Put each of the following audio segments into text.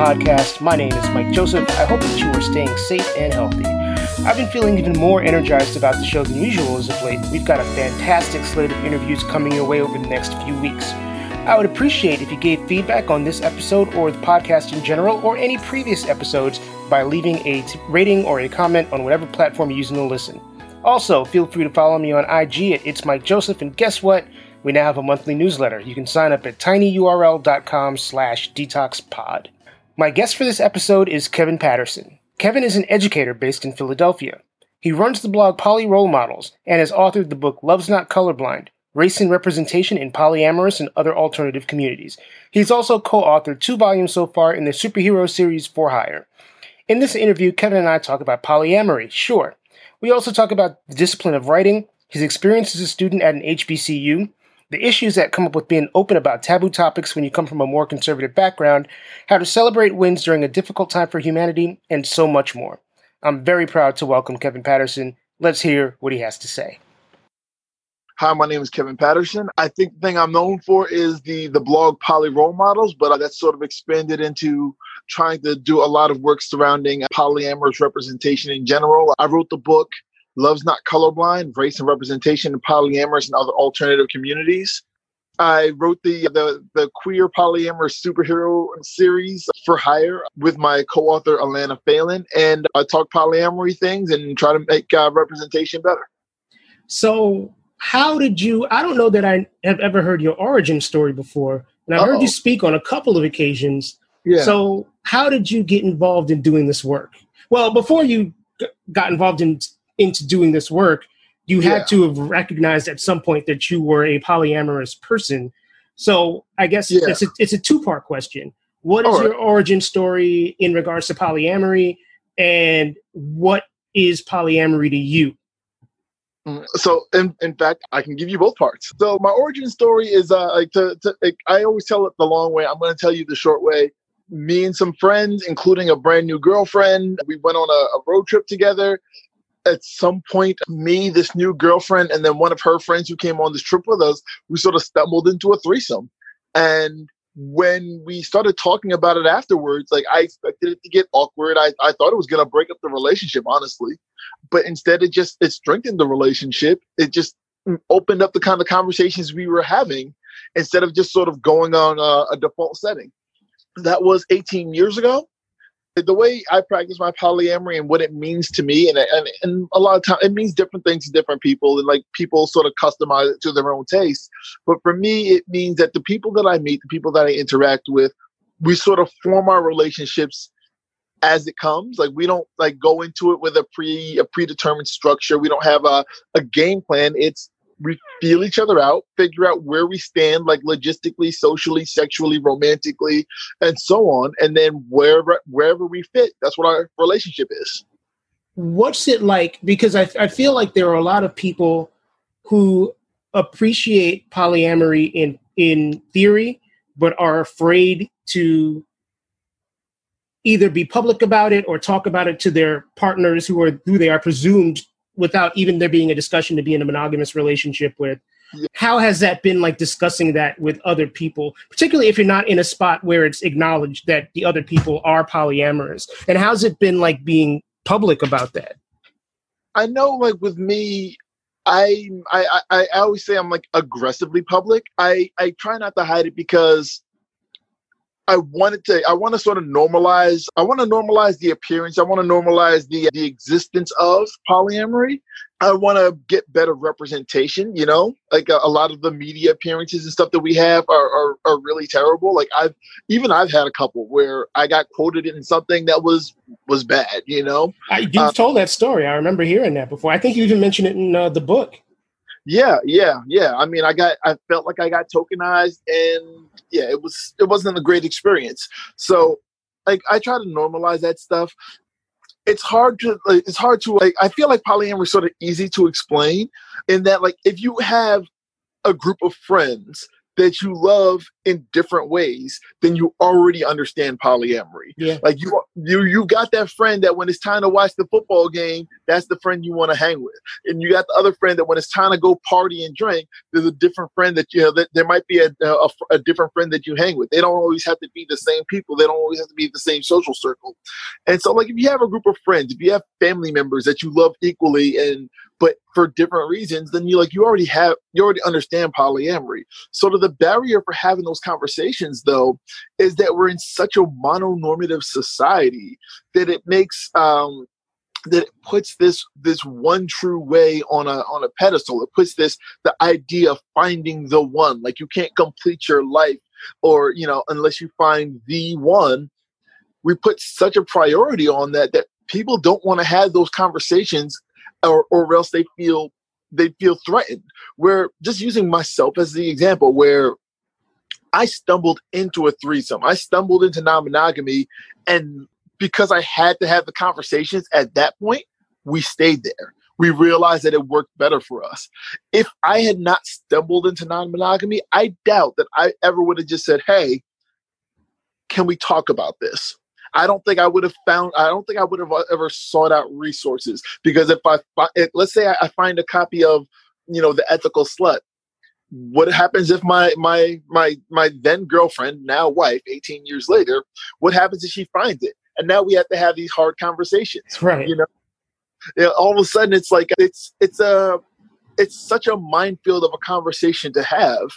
Podcast. My name is Mike Joseph. I hope that you are staying safe and healthy. I've been feeling even more energized about the show than usual as of late. We've got a fantastic slate of interviews coming your way over the next few weeks. I would appreciate if you gave feedback on this episode or the podcast in general or any previous episodes by leaving a t- rating or a comment on whatever platform you're using to listen. Also, feel free to follow me on IG at It's Mike Joseph, and guess what? We now have a monthly newsletter. You can sign up at tinyurl.com slash detoxpod. My guest for this episode is Kevin Patterson. Kevin is an educator based in Philadelphia. He runs the blog Poly Role Models and has authored the book Love's Not Colorblind, Race and Representation in Polyamorous and Other Alternative Communities. He's also co-authored two volumes so far in the superhero series For Hire. In this interview, Kevin and I talk about polyamory, sure. We also talk about the discipline of writing, his experience as a student at an HBCU, the issues that come up with being open about taboo topics when you come from a more conservative background, how to celebrate wins during a difficult time for humanity, and so much more. I'm very proud to welcome Kevin Patterson. Let's hear what he has to say. Hi, my name is Kevin Patterson. I think the thing I'm known for is the the blog Poly Role Models, but that's sort of expanded into trying to do a lot of work surrounding polyamorous representation in general. I wrote the book Love's Not Colorblind, Race and Representation in Polyamorous and Other Alternative Communities. I wrote the, the the queer polyamorous superhero series for hire with my co-author Alana Phelan, and I talk polyamory things and try to make uh, representation better. So, how did you? I don't know that I have ever heard your origin story before, and I've heard you speak on a couple of occasions. Yeah. So, how did you get involved in doing this work? Well, before you got involved in into doing this work, you had to have recognized at some point that you were a polyamorous person. So I guess yeah. it's a, it's a two part question. What is your origin story in regards to polyamory, and what is polyamory to you? Mm, so, in, in fact, I can give you both parts. So, my origin story is uh, like to, to like, I always tell it the long way. I'm going to tell you the short way. Me and some friends, including a brand new girlfriend, we went on a, a road trip together at some point, me, this new girlfriend, and then one of her friends who came on this trip with us, we sort of stumbled into a threesome. And when we started talking about it afterwards, like I expected it to get awkward. I, I thought it was gonna break up the relationship, honestly. But instead it just it strengthened the relationship. It just opened up the kind of conversations we were having instead of just sort of going on a, a default setting. That was 18 years ago the way I practice my polyamory and what it means to me, and, and, and a lot of times it means different things to different people, and like people sort of customize it to their own taste. But for me, it means that the people that I meet, the people that I interact with, we sort of form our relationships as it comes. Like we don't like go into it with a pre a predetermined structure. We don't have a, a game plan. It's we feel each other out, figure out where we stand, like logistically, socially, sexually, romantically, and so on. And then wherever wherever we fit, that's what our relationship is. What's it like? Because I, I feel like there are a lot of people who appreciate polyamory in in theory, but are afraid to either be public about it or talk about it to their partners who are who they are presumed without even there being a discussion to be in a monogamous relationship with yeah. how has that been like discussing that with other people particularly if you're not in a spot where it's acknowledged that the other people are polyamorous and how's it been like being public about that i know like with me I, I I always say I'm like aggressively public. I I try not to hide it because I wanted to I want to sort of normalize I want to normalize the appearance I want to normalize the the existence of polyamory. I want to get better representation you know? Like a, a, lot of the media appearances and stuff that we have are, are are really terrible. Like I've even I've had a couple where I got quoted in something that was was bad you know? I, you've um, told that story. I remember hearing that before. I think you even mentioned it in uh, the book yeah yeah yeah I mean I got I felt like I got tokenized and yeah, it was it wasn't a great experience. So like I try to normalize that stuff. It's hard to like, it's hard to like I feel like polyamory is sort of easy to explain in that like if you have a group of friends that you love in different ways, then you already understand polyamory. Yeah. Like you you you got that friend that when it's time to watch the football game, that's the friend you want to hang with. And you got the other friend that when it's time to go party and drink, there's a different friend that you know that there might be a, a, a different friend that you hang with. They don't always have to be the same people. They don't always have to be the same social circle. And so like if you have a group of friends, if you have family members that you love equally and but for different reasons, then you like you already have you already understand polyamory. So the barrier for having those conversations though is that we're in such a mononormative society that it makes um that it puts this this one true way on a on a pedestal. It puts this the idea of finding the one. Like you can't complete your life or you know unless you find the one. We put such a priority on that that people don't want to have those conversations or, or else they feel they feel threatened. Where just using myself as the example, where I stumbled into a threesome, I stumbled into non-monogamy, and because I had to have the conversations at that point, we stayed there. We realized that it worked better for us. If I had not stumbled into non-monogamy, I doubt that I ever would have just said, "Hey, can we talk about this?" I don't think I would have found. I don't think I would have uh, ever sought out resources because if I, if, let's say I, find a copy of, you know, the ethical slut, what happens if my my my my then girlfriend, now wife, 18 years later, what happens if she finds it? And now we have to have these hard conversations. Right. You know, you know all of a sudden it's like it's it's a it's such a minefield of a conversation to have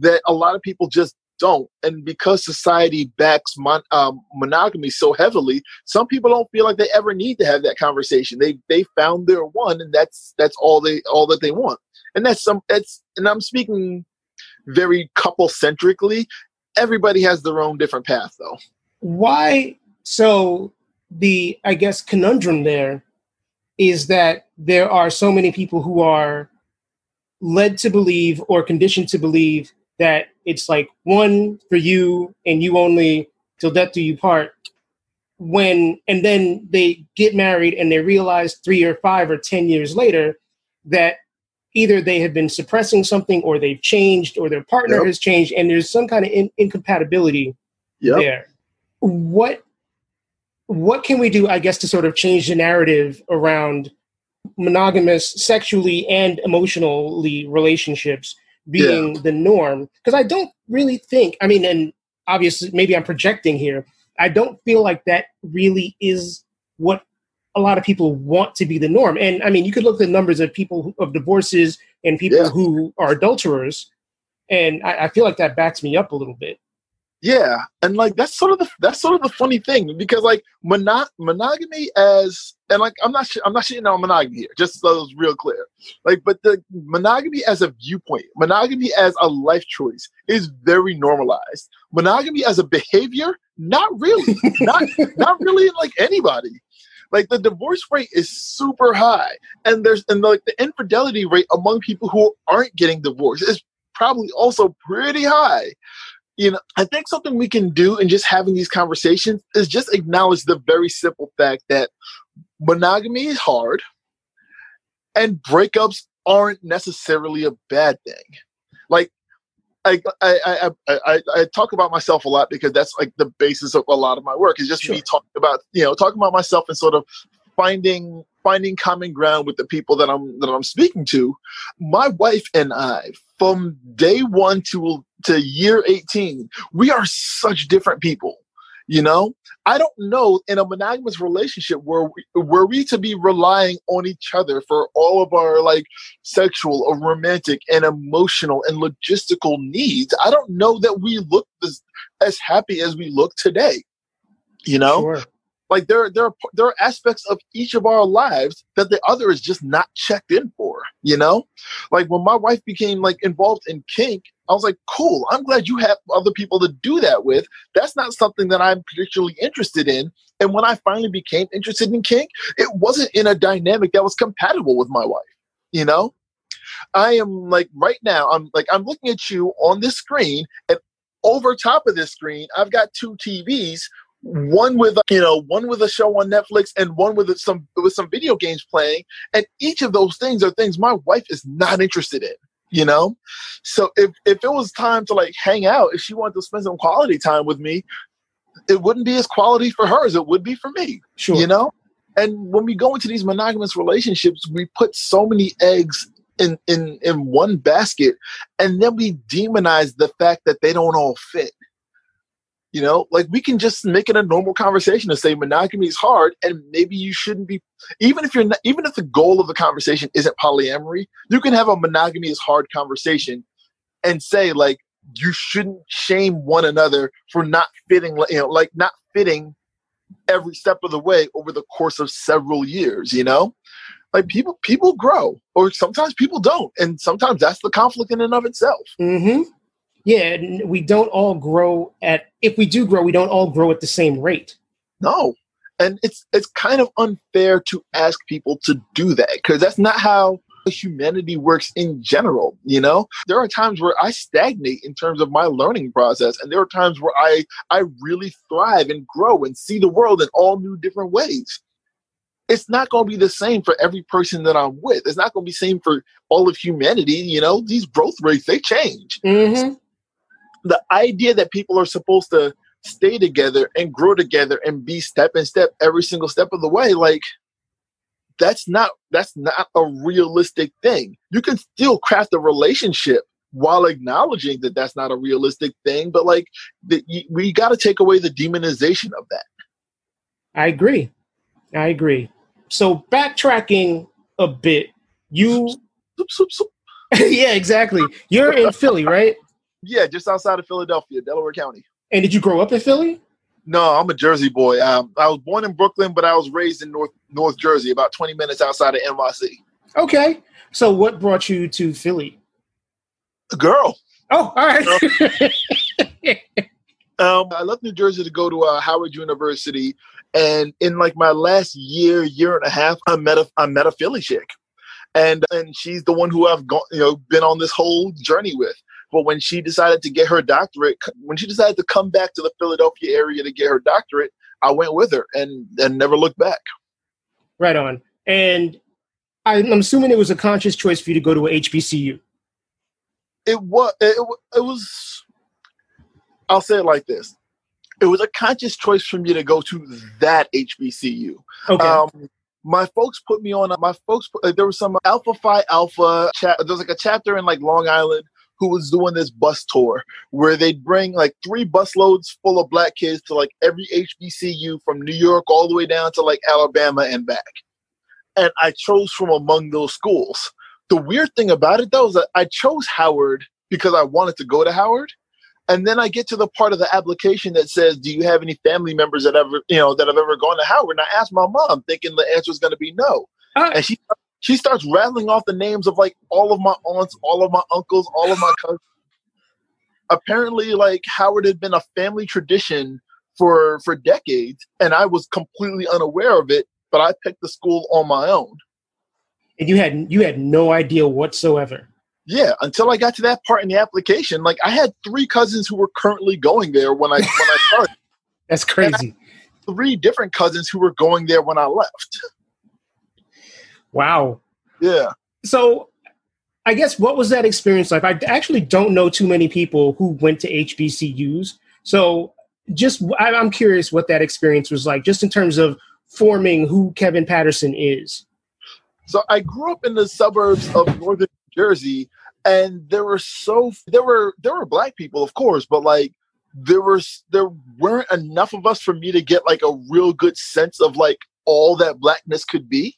that a lot of people just don't. And because society backs mon- um, monogamy so heavily, some people don't feel like they ever need to have that conversation. They they found their one, and that's that's all they all that they want. And that's some that's and I'm speaking very couple centrically. Everybody has their own different path, though. Why? So the I guess conundrum there is that there are so many people who are led to believe or conditioned to believe that it's like one for you and you only till death do you part when and then they get married and they realize three or five or ten years later that either they have been suppressing something or they've changed or their partner yep. has changed and there's some kind of in- incompatibility yep. there what what can we do i guess to sort of change the narrative around monogamous sexually and emotionally relationships being yeah. the norm because i don't really think i mean and obviously maybe i'm projecting here i don't feel like that really is what a lot of people want to be the norm and i mean you could look at the numbers of people of divorces and people yeah. who are adulterers and I, I feel like that backs me up a little bit yeah, and like that's sort of the that's sort of the funny thing because like mono- monogamy as and like I'm not sh- I'm not shitting on monogamy here, just so it's real clear. Like, but the monogamy as a viewpoint, monogamy as a life choice is very normalized. Monogamy as a behavior, not really, not not really like anybody. Like the divorce rate is super high, and there's and like the infidelity rate among people who aren't getting divorced is probably also pretty high you know, I think something we can do in just having these conversations is just acknowledge the very simple fact that monogamy is hard and breakups aren't necessarily a bad thing. Like, I, I, I, I, I talk about myself a lot because that's like the basis of a lot of my work is just sure. me talking about, you know, talking about myself and sort of finding finding common ground with the people that I'm that I'm speaking to. My wife and I, from day one to to year 18, we are such different people. You know, I don't know in a monogamous relationship where we, were we to be relying on each other for all of our like sexual or romantic and emotional and logistical needs. I don't know that we look as, as happy as we look today. You know, sure. Like there, there, are, there are aspects of each of our lives that the other is just not checked in for. You know, like when my wife became like involved in kink, I was like, cool. I'm glad you have other people to do that with. That's not something that I'm particularly interested in. And when I finally became interested in kink, it wasn't in a dynamic that was compatible with my wife. You know, I am like right now. I'm like I'm looking at you on this screen, and over top of this screen, I've got two TVs one with you know one with a show on netflix and one with some with some video games playing. And each of those things are things my wife is not interested in you know? So if if it was time to like hang out if she wanted to spend some quality time with me it wouldn't be as quality for her as it would be for me Sure. you know? And when we go into these monogamous relationships we put so many eggs in in in one basket and then we demonize the fact that they don't all fit you know like we can just make it a normal conversation to say monogamy is hard and maybe you shouldn't be even if you're not even if the goal of the conversation isn't polyamory you can have a monogamy is hard conversation and say like you shouldn't shame one another for not fitting you know like not fitting every step of the way over the course of several years you know like people people grow or sometimes people don't and sometimes that's the conflict in and of itself Mm-hmm. Yeah, we don't all grow at. If we do grow, we don't all grow at the same rate. no and it's it's kind of unfair to ask people to do that because that's not how humanity works in general you know there are times where i stagnate in terms of my learning process and there are times where i i really thrive and grow and see the world in all new different ways it's not going to be the same for every person that i'm with it's not going to be same for all of humanity you know these growth rates they change Mm-hmm. The idea that people are supposed to stay together and grow together and be step and step every single step of the way like that's not that's not a realistic thing you can still craft a relationship while acknowledging that that's not a realistic thing but like the, we got to take away the demonization of that I agree. I agree. So backtracking a bit, you. Yeah, exactly. You're in Philly, right? Yeah just outside of philadelphia delaware county And did you grow up in Philly? no i'm a jersey boy um, i was born in brooklyn but i was raised in north north jersey about 20 minutes outside of nyc Okay. So what brought you to Philly? a girl Oh, all right. Um, I left New Jersey to go to uh, Howard University, and in like my last year, year and a half, I met a I met a Philly chick, and and she's the one who I've gone, you know, been on this whole journey with. But when she decided to get her doctorate, when she decided to come back to the Philadelphia area to get her doctorate, I went with her and and never looked back. right on. And I'm assuming it was a conscious choice for you to go to a HBCU. It was it, it was. I'll say it like this: it was a conscious choice for me to go to that HBCU. Okay. Um, my folks put me on. My folks, put, there was some Alpha Phi Alpha. Cha- there was like a chapter in like Long Island who was doing this bus tour where they'd bring like three bus loads full of black kids to like every HBCU from New York all the way down to like Alabama and back. And I chose from among those schools. The weird thing about it though is that I chose Howard because I wanted to go to Howard. And then I get to the part of the application that says, "Do you have any family members that ever, you know, that have ever gone to Howard?" And I asked my mom, thinking the answer is going to be no. Ah. And she she starts rattling off the names of like all of my aunts, all of my uncles, all of my cousins. Apparently, like Howard had been a family tradition for for decades, and I was completely unaware of it. But I picked the school on my own. and you had you had no idea whatsoever. Yeah, until I got to that part in the application, like I had three cousins who were currently going there when I when I started. That's crazy. three different cousins who were going there when I left. Wow. Yeah. So I guess what was that experience like? I actually don't know too many people who went to HBCUs. So just I'm curious what that experience was like, just in terms of forming who Kevin Patterson is. So I grew up in the suburbs of northern New Jersey, and there were so there were there were black people, of course, but like there was there weren't enough of us for me to get like a real good sense of like all that blackness could be.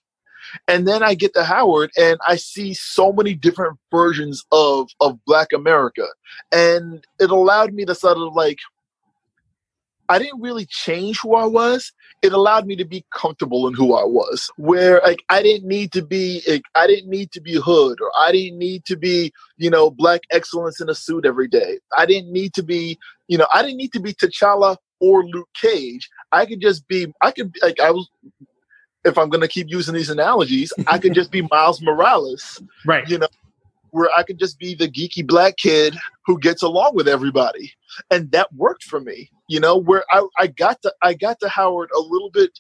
And then I get to Howard and I see so many different versions of of Black America, and it allowed me to sort of like I didn't really change who I was. It allowed me to be comfortable in who I was. Where like I didn't need to be like, I didn't need to be hood or I didn't need to be, you know, black excellence in a suit every day. I didn't need to be, you know, I didn't need to be T'Challa or Luke Cage. I could just be I could like I was if I'm gonna keep using these analogies, I could just be Miles Morales Right. you know, where I could just be the geeky black kid who gets along with everybody. And that worked for me, you know, where I, I got to I got to Howard a little bit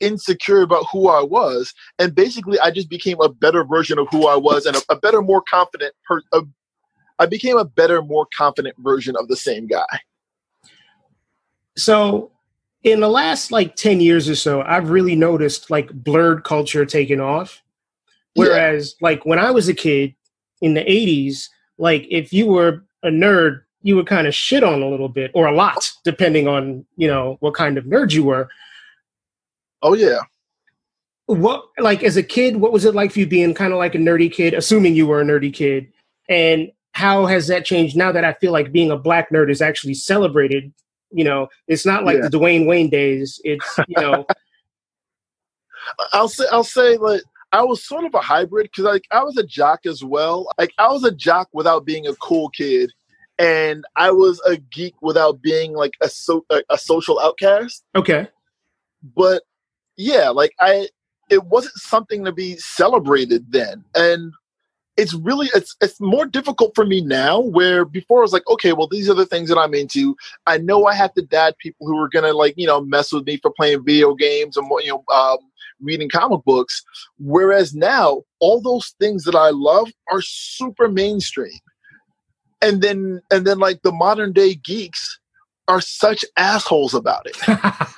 insecure about who I was, and basically I just became a better version of who I was and a, a better, more confident. Per, a, I became a better, more confident version of the same guy. So, in the last like ten years or so, I've really noticed like blerd culture taking off. Whereas, yeah. like when I was a kid in the '80s, like if you were a nerd, you were kind of shit on a little bit or a lot, depending on you know what kind of nerd you were. Oh yeah. What like as a kid, what was it like for you being kind of like a nerdy kid, assuming you were a nerdy kid? And how has that changed now that I feel like being a black nerd is actually celebrated? You know, it's not like yeah. the Dwayne Wayne days. It's you know. I'll say I'll say like I was sort of a hybrid because like I was a jock as well. Like I was a jock without being a cool kid, and I was a geek without being like a so a, a social outcast. Okay, but yeah, like I, it wasn't something to be celebrated then, and it's really it's it's more difficult for me now where before I was like okay well these are the things that I'm into. I know I have to dad people who are gonna like you know mess with me for playing video games and you know um, reading comic books. Whereas now all those things that I love are super mainstream. And then and then like the modern day geeks are such assholes about it.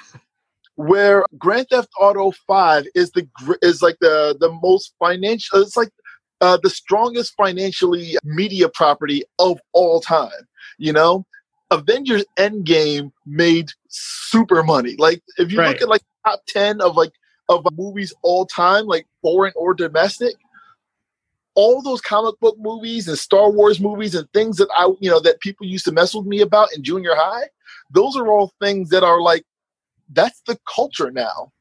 Where Grand Theft Auto 5 is the is like the the most financial it's like uh, the strongest financially media property of all time you know Avengers Endgame made super money like if you right. look at like top 10 of like of movies all time like foreign or domestic all those comic book movies and Star Wars movies and things that I, you know, that people used to mess with me about in junior high, those are all things that are like that's the culture now.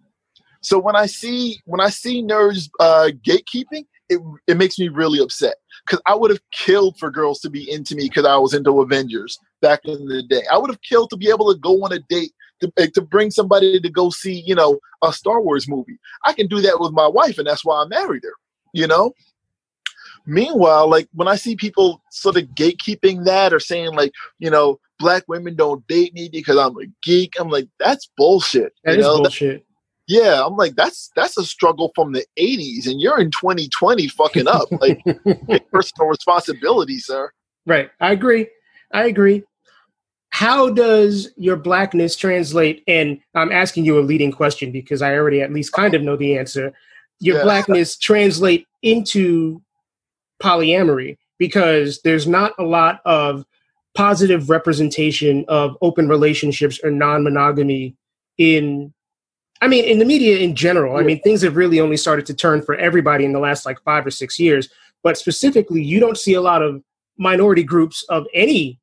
So when I see when I see nerds uh, gatekeeping, it it makes me really upset because I would have killed for girls to be into me because I was into Avengers back in the day. I would have killed to be able to go on a date to, eh, to bring somebody to go see you know a Star Wars movie. I can do that with my wife, and that's why I married her. You know. Meanwhile, like when I see people sort of gatekeeping that or saying like, you know, black women don't date me because I'm a geek. I'm like, that's bullshit. That you is know? bullshit. That, yeah, I'm like, that's that's a struggle from the '80s, and you're in 2020, fucking up. Like, personal responsibility, sir. Right. I agree. I agree. How does your blackness translate? And I'm asking you a leading question because I already at least kind of know the answer. Your yeah. blackness translate into polyamory because there's not a lot of positive representation of open relationships or non-monogamy in I mean in the media in general. I mean things have really only started to turn for everybody in the last like 5 or 6 years, but specifically you don't see a lot of minority groups of any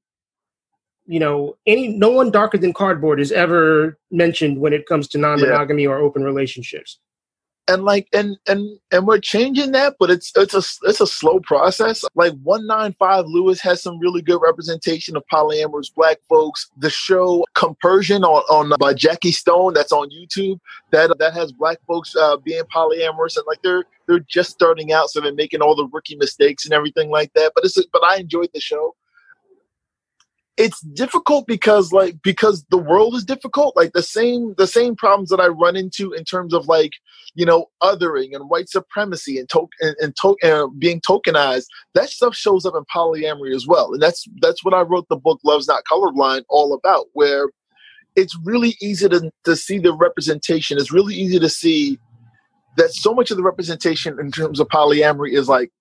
you know any no one darker than cardboard is ever mentioned when it comes to non-monogamy yeah. or open relationships and like and and and we're changing that but it's it's a it's a slow process. Like 195 lewis has some really good representation of polyamorous black folks. The show compersion on, on by jackie stone that's on youtube that that has black folks uh, being polyamorous and like they're they're just starting out so they're making all the rookie mistakes and everything like that but it's but i enjoyed the show it's difficult because like because the world is difficult. Like the same the same problems that i run into in terms of like you know othering and white supremacy and to- and, and to- uh, being tokenized that stuff shows up in polyamory as well. And that's that's what i wrote the book love's not colorblind all about where it's really easy to, to see the representation. It's really easy to see that so much of the representation in terms of polyamory is like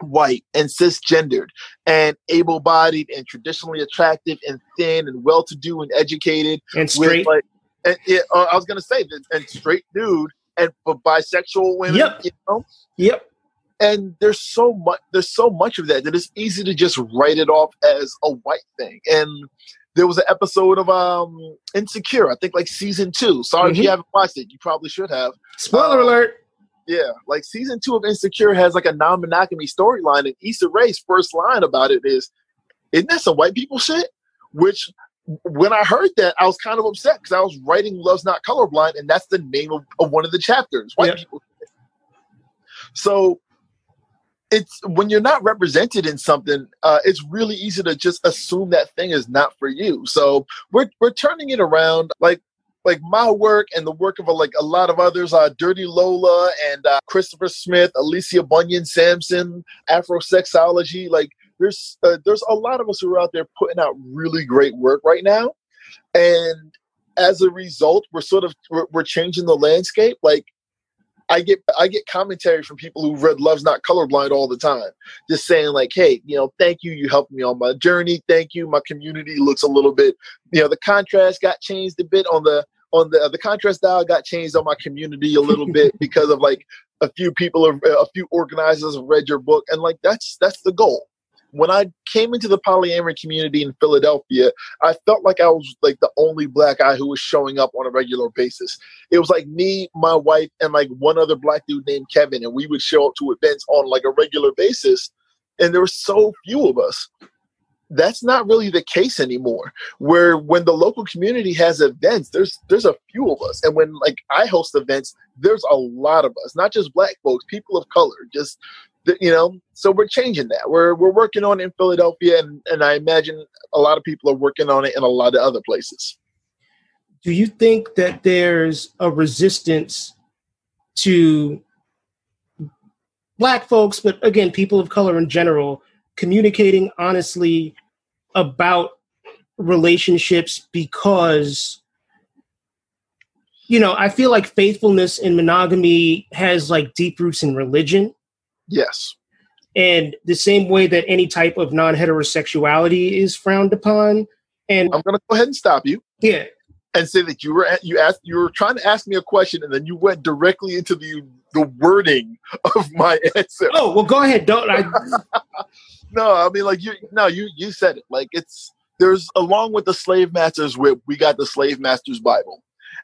white and cisgendered and able-bodied and traditionally attractive and thin and well-to-do and educated and straight. Like, and it, uh, I was gonna say that and straight dude and for bisexual women. Yep. You know. Yep. And there's so much. There's so much of that that it's easy to just write it off as a white thing. And there was an episode of um Insecure, I think like season two. Sorry mm-hmm. if you mm-hmm. haven't watched it, you probably should have. Spoiler um, alert. Yeah, like season two of Insecure has like a non-monogamy storyline, and Issa Rae's first line about it is, "Isn't that some white people shit?" Which, when I heard that, I was kind of upset because I was writing "Love's Not Colorblind," and that's the name of, of one of the chapters. White yeah. people. So, it's when you're not represented in something, uh, it's really easy to just assume that thing is not for you. So we're we're turning it around. Like like my work and the work of like a lot of others, uh, Dirty Lola and uh, Christopher Smith, Alicia Bunyan Sampson, Afrosexology. Like there's uh, there's a lot of us who are out there putting out really great work right now, and as a result, we're sort of we're, we're changing the landscape. Like I get I get commentary from people who've read Love's Not Colorblind all the time, just saying like, "Hey, you know, thank you, you helped me on my journey. Thank you, my community looks a little bit, you know, the contrast got changed a bit on the on the uh, the contrast dial got changed on my community a little bit because of like a few people, uh, a few organizers have read your book, and like that's that's the goal when I came into the polyamory community in Philadelphia, I felt like I was like the only black guy who was showing up on a regular basis. It was like me, my wife, and like one other black dude named Kevin, and we would show up to events on like a regular basis. And there were so few of us. That's not really the case anymore. Where when the local community has events, there's there's a few of us, and when like I host events, there's a lot of us, not just black folks, people of color, just you know so we're changing that we're we're working on it in philadelphia and, and i imagine a lot of people are working on it in a lot of other places do you think that there's a resistance to black folks but again people of color in general communicating honestly about relationships because you know i feel like faithfulness in monogamy has like deep roots in religion Yes. And the same way that any type of non heterosexuality is frowned upon. And I'm going to go ahead and stop you. Yeah. And say that you were you asked you were trying to ask me a question and then you went directly into the the wording of my answer. Oh well, go ahead. Don't I? no, I mean like you no you you said it like it's there's along with the slave masters whip we got the slave masters Bible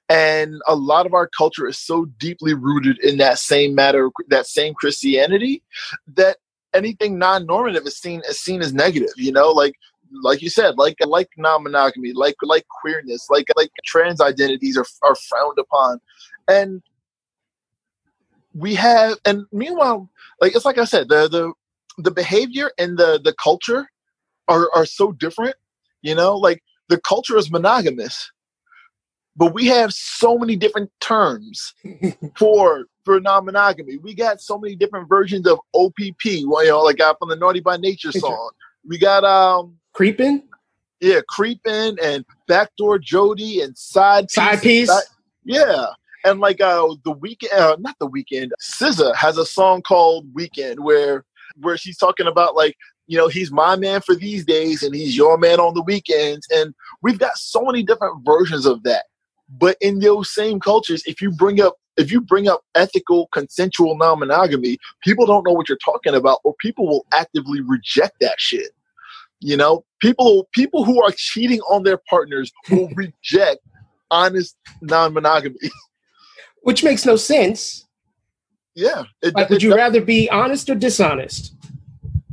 and a lot of our culture is so deeply rooted in that same matter that same christianity that anything non-normative is seen is seen as negative you know like like you said like like non-monogamy like like queerness like like trans identities are, are frowned upon and we have and meanwhile like it's like i said the the the behavior and the the culture are are so different you know like the culture is monogamous but we have so many different terms for for non-monogamy. We got so many different versions of OPP. Well, you know, like I got from the Naughty by Nature song. We got um creeping. Yeah, creeping and backdoor Jody and side piece. Side piece. Side, yeah. And like uh the Weeknd uh, not the Weeknd, SZA has a song called Weekend where where she's talking about like you know he's my man for these days and he's your man on the weekends and we've got so many different versions of that but in those same cultures, if you bring up if you bring up ethical consensual non-monogamy, people don't know what you're talking about, or people will actively reject that shit. You know, people people who are cheating on their partners will reject honest non-monogamy. Which makes no sense. Yeah. It, like, would it, you it, rather be honest or dishonest?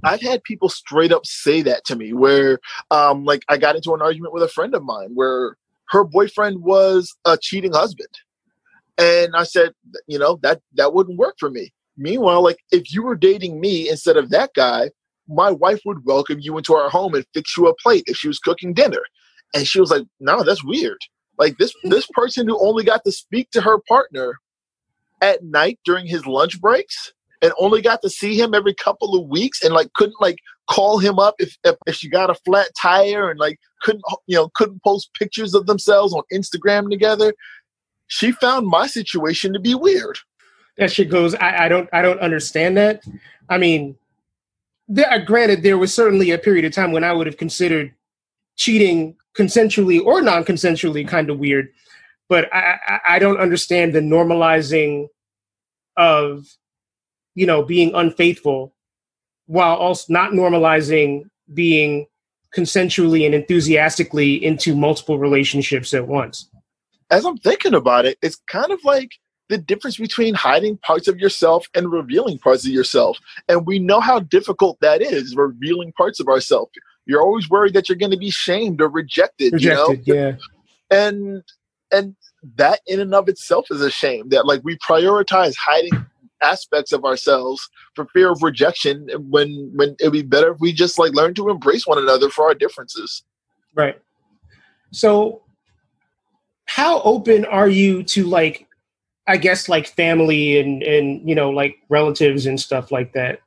I've had people straight up say that to me where um like I got into an argument with a friend of mine where her boyfriend was a cheating husband. And I said, you know, that that wouldn't work for me. Meanwhile, like if you were dating me instead of that guy, my wife would welcome you into our home and fix you a plate if she was cooking dinner. And she was like, no, that's weird. Like this this person who only got to speak to her partner at night during his lunch breaks and only got to see him every couple of weeks and like couldn't like call him up if, if, if she got a flat tire and like couldn't you know couldn't post pictures of themselves on Instagram together. She found my situation to be weird. That shit goes. I, I don't. I don't understand that. I mean, there, granted, there was certainly a period of time when I would have considered cheating consensually or non-consensually kind of weird, but I, I, don't understand the normalizing of you know being unfaithful while also not normalizing being consensually and enthusiastically into multiple relationships at once. As I'm thinking about it, it's kind of like the difference between hiding parts of yourself and revealing parts of yourself. And we know how difficult that is, revealing parts of ourselves. You're always worried that you're going to be shamed or rejected, rejected you know? Yeah. And and that in and of itself is a shame that like we prioritize hiding aspects of ourselves for fear of rejection when when it'd be better if we just like learn to embrace one another for our differences right so how open are you to like I guess like family and and you know like relatives and stuff like that.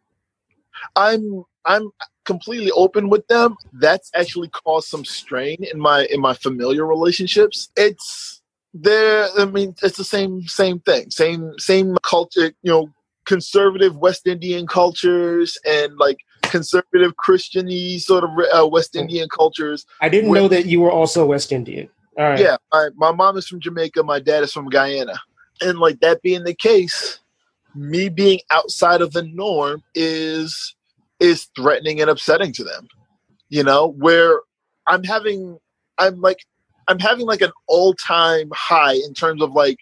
I'm I'm completely open with them. That's actually caused some strain in my in my familiar relationships. It's there. I mean, it's the same same thing. Same same culture. You know, conservative West Indian cultures and like conservative Christiany sort of uh, West Indian cultures. I didn't know that you were also West Indian. All right. Yeah, my, my mom is from Jamaica. My dad is from Guyana and like that being the case me being outside of the norm is is threatening and upsetting to them you know where i'm having i'm like i'm having like an all-time high in terms of like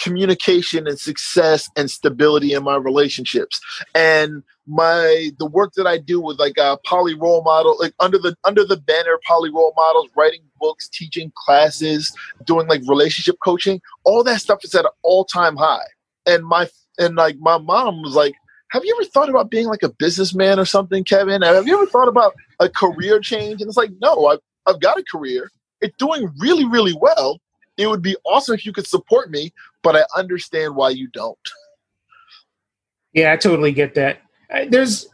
communication and success and stability in my relationships. And my the work that i do with like a poly role model like under the under the banner poly role models writing books teaching classes doing like relationship coaching all that stuff is at an all-time high. And my and like my mom was like have you ever thought about being like a businessman or something kevin have you ever thought about a career change and it's like no i've, I've got a career it's doing really really well it would be awesome if you could support me, but I understand why you don't. Yeah, I totally get that. There's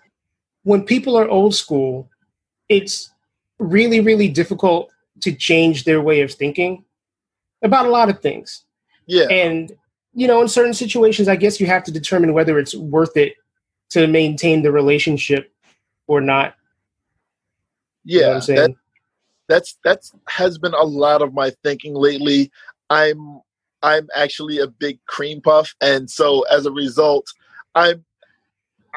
when people are old school, it's really, really difficult to change their way of thinking about a lot of things. Yeah. And, you know, in certain situations, I guess you have to determine whether it's worth it to maintain the relationship or not. Yeah. You know I'm saying? That, that's that's has been a lot of my thinking lately. I'm I'm actually a big cream puff, and so as a result, I'm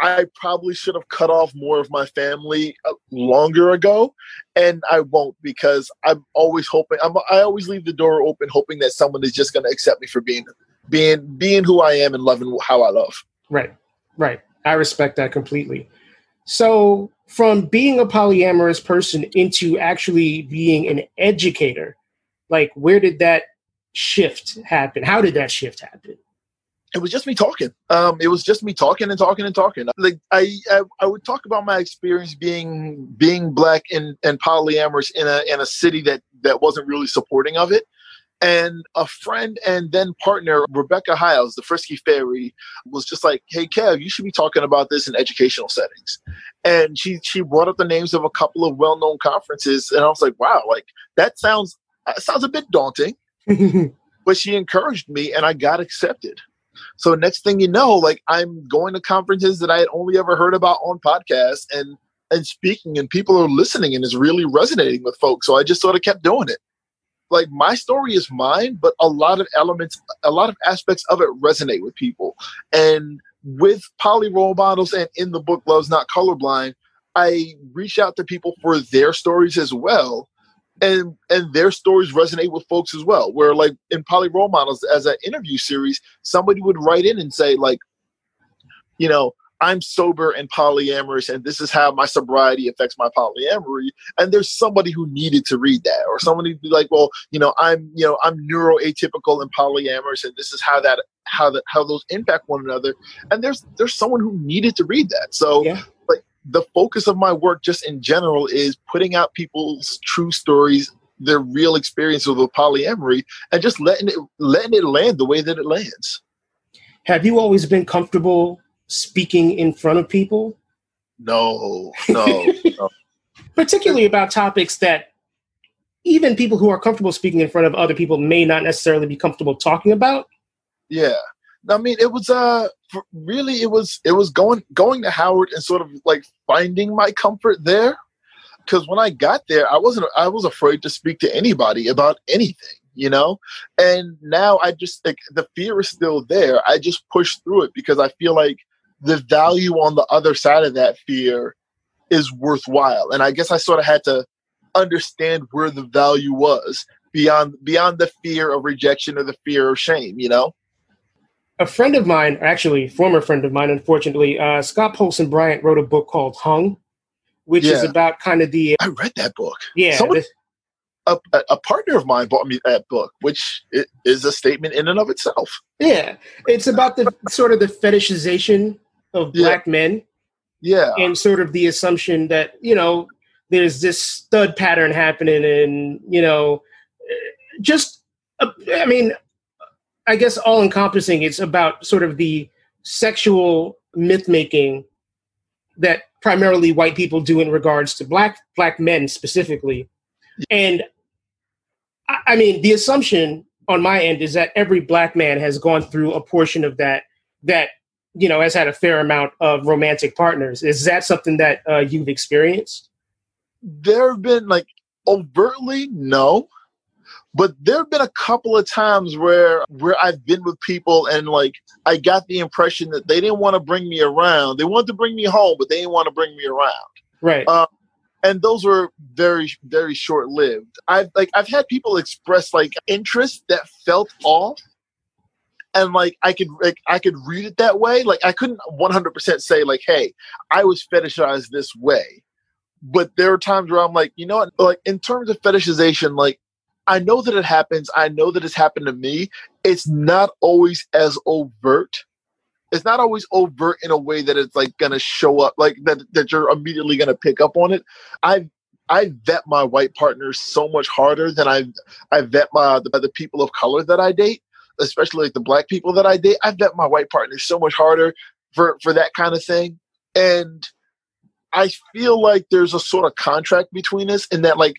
I probably should have cut off more of my family uh, longer ago, and I won't because I'm always hoping. I'm, I always leave the door open, hoping that someone is just going to accept me for being being being who I am and loving how I love. Right, right. I respect that completely. So, from being a polyamorous person into actually being an educator, like where did that shift happen? How did that shift happen? It was just me talking. Um, it was just me talking and talking and talking. Like I, I, I would talk about my experience being being black and, and polyamorous in a in a city that that wasn't really supporting of it. And a friend and then partner, Rebecca Hiles, the Frisky Fairy, was just like, "Hey, Kev, you should be talking about this in educational settings." And she she brought up the names of a couple of well known conferences, and I was like, "Wow, like that sounds that sounds a bit daunting." but she encouraged me, and I got accepted. So next thing you know, like I'm going to conferences that I had only ever heard about on podcasts, and and speaking, and people are listening, and it's really resonating with folks. So I just sort of kept doing it like my story is mine, but a lot of elements, a lot of aspects of it resonate with people. And with poly role models and in the book Love's Not Colorblind, I reach out to people for their stories as well. And and their stories resonate with folks as well. Where like in poly role models as an interview series, somebody would write in and say, like, you know, I'm sober and polyamorous, and this is how my sobriety affects my polyamory. And there's somebody who needed to read that, or somebody be like, well, you know, I'm, you know, I'm neuroatypical and polyamorous, and this is how that, how that, how those impact one another. And there's, there's someone who needed to read that. So, yeah. like, the focus of my work, just in general, is putting out people's true stories, their real experiences with polyamory, and just letting it, letting it land the way that it lands. Have you always been comfortable speaking in front of people. No, no, no. Particularly about topics that even people who are comfortable speaking in front of other people may not necessarily be comfortable talking about. Yeah. I mean, it was uh really it was it was going going to Howard and sort of like finding my comfort there. Because when I got there, I wasn't I was afraid to speak to anybody about anything you know and now i just like the fear is still there i just push through it because i feel like the value on the other side of that fear is worthwhile. And I guess I sort of had to understand where the value was beyond beyond the fear of rejection or the fear of shame, you know? A friend of mine, actually former friend of mine, unfortunately, uh, Scott Poulson Bryant wrote a book called Hung, which yeah. is about kind of the. I read that book. Yeah. Someone, a, a, partner of mine bought me that book, which is a statement in and of itself. Yeah, it's about the sort of the fetishization of yeah. black men. Yeah. And sort of the assumption that, you know, there's this stud pattern happening and, you know, just I mean, I guess all encompassing. It's about sort of the sexual myth making that primarily white people do in regards to black black men specifically, and I, I mean the assumption on my end is that every black man has gone through a portion of that that you know has had a fair amount of romantic partners. Is that something that uh, you've experienced? There have been like overtly no but there have been a couple of times where where I've been with people and like I got the impression that they didn't want to bring me around. They wanted to bring me home, but they didn't want to bring me around. Right. Uh, and those were very very short lived. I've like I've had people express like interest that felt off, and like I could like I could read it that way. Like I couldn't one hundred percent say like, hey, I was fetishized this way. But there are times where I'm like, you know what? Like in terms of fetishization, like I know that it happens. I know that it's happened to me. It's not always as overt. It's not always overt in a way that it's like gonna show up, like that that you're immediately gonna pick up on it. I I vet my white partners so much harder than I I vet my the, the people of color that I date, especially like the black people that I date. I vet my white partners so much harder for for that kind of thing, and I feel like there's a sort of contract between us in that like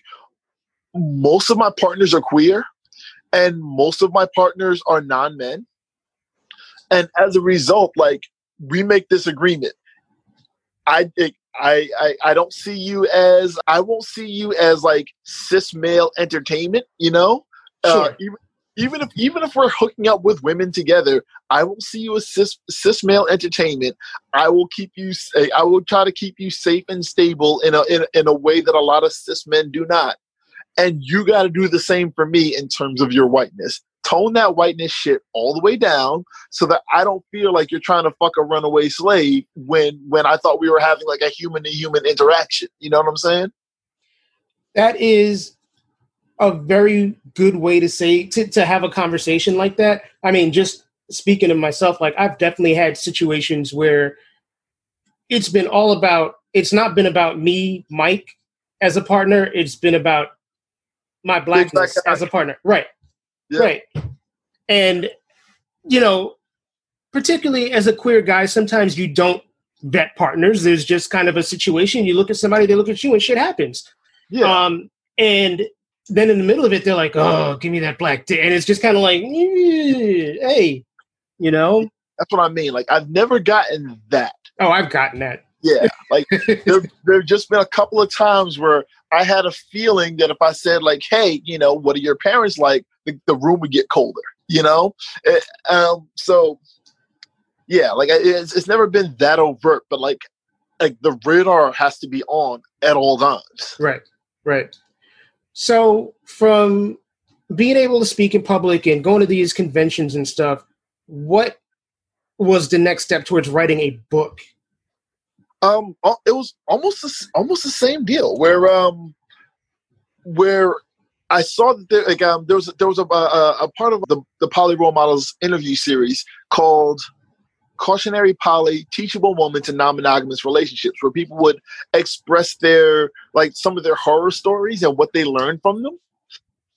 most of my partners are queer and most of my partners are non-men and as a result like we make this agreement i I, I i don't see you as i won't see you as like cis male entertainment you know uh, sure. uh, even, even if even if we're hooking up with women together i will see you as cis, cis male entertainment i will keep you eh, i will try to keep you safe and stable in a in, in a way that a lot of cis men do not and you got to do the same for me in terms of your whiteness. Tone that whiteness shit all the way down so that I don't feel like you're trying to fuck a runaway slave when when I thought we were having like a human to human interaction. You know what I'm saying? That is a very good way to say to, to have a conversation like that. I mean, just speaking of myself, like I've definitely had situations where it's been all about it's not been about me, Mike, as a partner. It's been about my blackness as a partner. Right. Yeah. Right. And, you know, particularly as a queer guy, sometimes you don't vet partners. There's just kind of a situation. You look at somebody, they look at you, and shit happens. Yeah. Um, and then in the middle of it, they're like, "Oh, give me that black dick," and it's just kind of like, "Hey, you know." That's what I mean. Like, I've never gotten that. Oh, I've gotten that. Yeah, like there, there've just been a couple of times where I had a feeling that if I said like, "Hey, you know, what are your parents like?" the, the room would get colder. You know, it, eh, um, so yeah, like it's, it's never been that overt, but like like the radar has to be on at all times. Right, right. So from being able to speak in public and going to these conventions and stuff, what was the next step towards writing a book? Um, it was almost the, almost the same deal where um, where I saw that there, like um, there was there was a, a, a part of the the poly role models interview series called cautionary poly teachable moments in non-monogamous relationships where people would express their like some of their horror stories and what they learned from them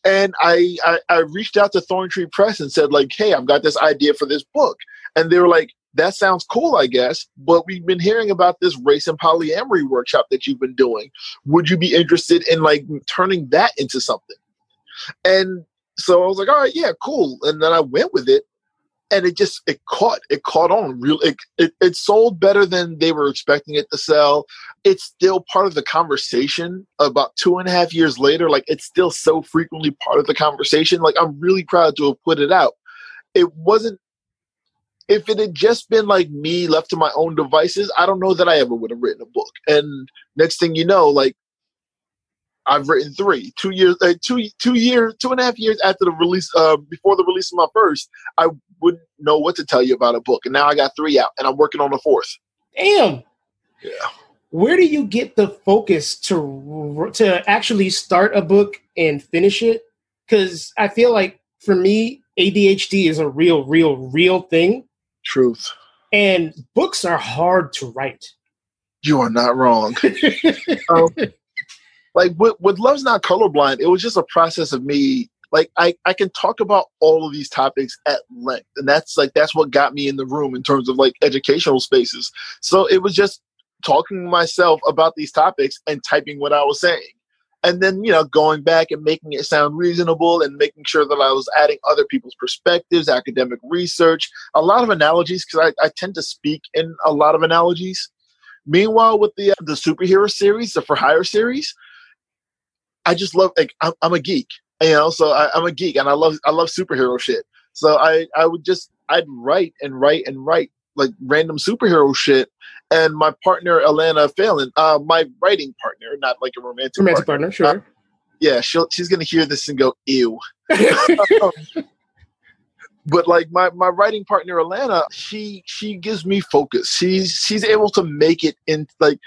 and I, I, I reached out to Thorntree Press and said like hey i've got this idea for this book and they were like that sounds cool, I guess, but we've been hearing about this race and polyamory workshop that you've been doing. Would you be interested in like turning that into something? And so I was like, all right, yeah, cool. And then I went with it and it just it caught it caught on real it, it, it sold better than they were expecting it to sell. It's still part of the conversation about two and a half years later like it's still so frequently part of the conversation. Like i'm really proud to have put it out. It wasn't if it had just been like me left to my own devices, I don't know that I ever would have written a book. And next thing you know, like I've written three, two years, uh, two two years, two and a half years after the release, uh, before the release of my first, I wouldn't know what to tell you about a book, and now I got three out, and I'm working on the fourth. Damn. Yeah. Where do you get the focus to to actually start a book and finish it? Because I feel like for me, ADHD is a real, real, real thing. Truth. And books are hard to write. You are not wrong. um, like with, with Love's Not Colorblind, it was just a process of me like I, I can talk about all of these topics at length and that's like that's what got me in the room in terms of like educational spaces. So it was just talking to myself about these topics and typing what i was saying. And then you know going back and making it sound reasonable and making sure that i was adding other people's perspectives academic research a lot of analogies because I, I tend to speak in a lot of analogies. Meanwhile with the uh, the superhero series the for hire series i just love like i'm, I'm a geek you know so I, i'm a geek and i love i love superhero shit so i i would just i'd write and write and write like random superhero shit. And my partner, Alana Phelan, uh, my writing partner, not like a romantic, romantic partner, partner sure. Uh, yeah, she'll, she's gonna hear this and go, ew. but like my, my writing partner Alana, she she gives me focus. She's she's able to make it in like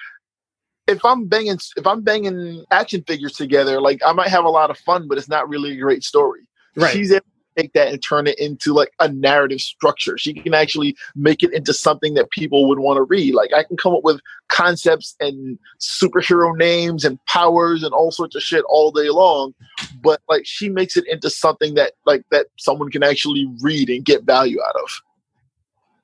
if I'm banging if I'm banging action figures together, like I might have a lot of fun, but it's not really a great story. Right. She's able to take that and turn it into like a narrative structure. She can actually make it into something that people would want to read. Like I can come up with concepts and superhero names and powers and all sorts of shit all day long, but like she makes it into something that like that someone can actually read and get value out of.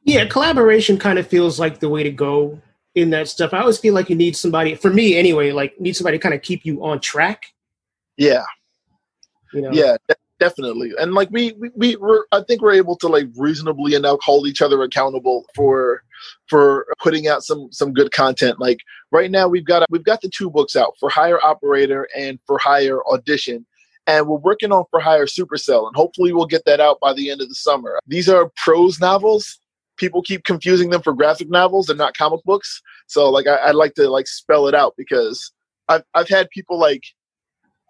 Yeah, collaboration kind of feels like the way to go in that stuff. I always feel like you need somebody, for me anyway, like need somebody to kind of keep you on track. Yeah. You know? Yeah, definitely and like we we, we were i think we're able to like reasonably and now hold each other accountable for for putting out some some good content like right now we've got we've got the two books out for hire operator and for hire audition and we're working on for hire supercell and hopefully we'll get that out by the end of the summer these are prose novels people keep confusing them for graphic novels and not comic books so like I, i'd like to like spell it out because i've, I've had people like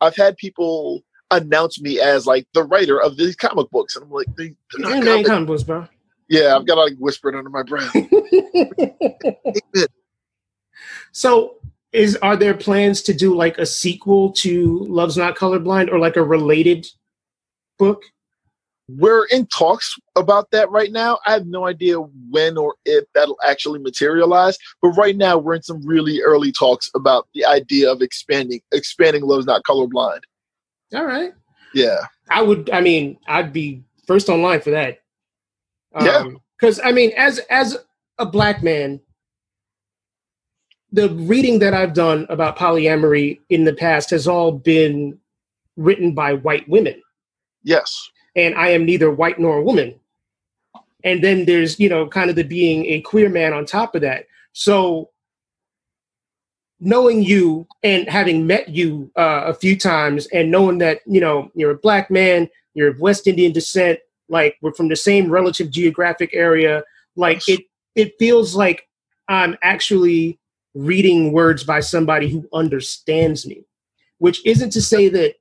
i've had people announce me as like the writer of these comic books, and I'm like, they, are not comic-, comic books, bro. Yeah, I've got to like whisper it under my breath. so, is are there plans to do like a sequel to Love's Not Colorblind or like a related book? We're in talks about that right now. I have no idea when or if that'll actually materialize, but right now we're in some really early talks about the idea of expanding expanding Love's Not Colorblind. All right. Yeah. I would. I mean, I'd be first online for that. Um, yeah. Because I mean, as as a black man, the reading that I've done about polyamory in the past has all been written by white women. Yes. And I am neither white nor a woman. And then there's, you know, kind of the being a queer man on top of that. So knowing you and having met you uh, a few times and knowing that you know you're a black man you're of west indian descent like we're from the same relative geographic area like it it feels like i'm actually reading words by somebody who understands me which isn't to say that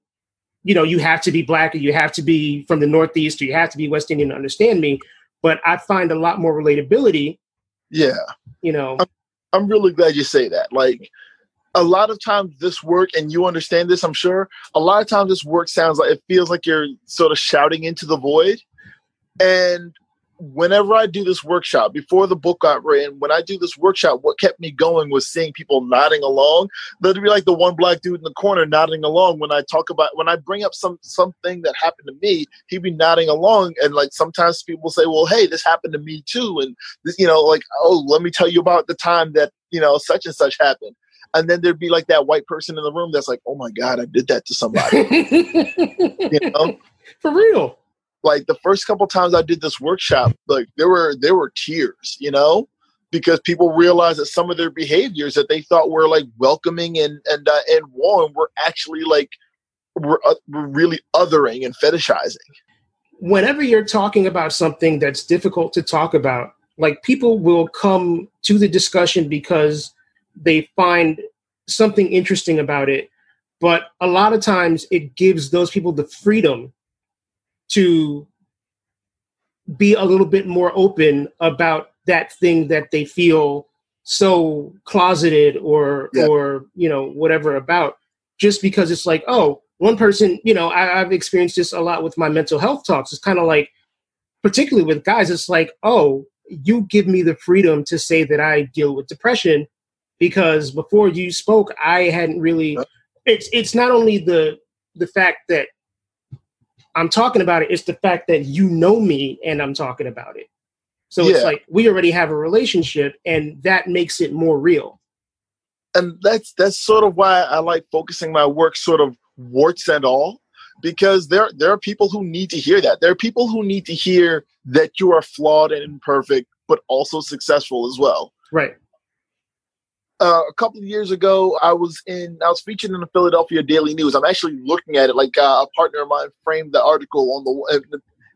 you know you have to be black or you have to be from the northeast or you have to be west indian to understand me but i find a lot more relatability yeah. you know. I'm, I'm really glad you say that. Like a lot of times this work and you understand this i'm sure a lot of times this work sounds like it feels like you're sort of shouting into the void and whenever i do this workshop before the book got written when i do this workshop what kept me going was seeing people nodding along. There'd be like the one black dude in the corner nodding along. When i talk about when i bring up some something that happened to me he'd be nodding along. And like sometimes people say well hey this happened to me too. And this you know like oh let me tell you about the time that you know such and such happened. And then there'd be like that white person in the room that's like, "Oh my god, I did that to somebody." you know, for real. Like the first couple times I did this workshop, like there were there were tears, you know, because people realized that some of their behaviors that they thought were like welcoming and and uh, and warm were actually like were, uh, were really othering and fetishizing. Whenever you're talking about something that's difficult to talk about, like people will come to the discussion because they find something interesting about it but a lot of times it gives those people the freedom to be a little bit more open about that thing that they feel so closeted or yeah. or you know whatever about just because it's like oh one person you know I, have experienced this a lot with my mental health talks it's kind of like particularly with guys it's like oh you give me the freedom to say that i deal with depression because before you spoke, I hadn't really. It's it's not only the the fact that I'm talking about it. It's the fact that you know me and I'm talking about it. So Yeah. it's like we already have a relationship, and that makes it more real. and that's that's sort of why I like focusing my work sort of warts and all because there there are people who need to hear that. There are people who need to hear that you are flawed and imperfect but also successful as well. Right. Uh, a couple of years ago, I was in I was featured in the Philadelphia Daily News. I'm actually looking at it like uh, a partner of mine framed the article on the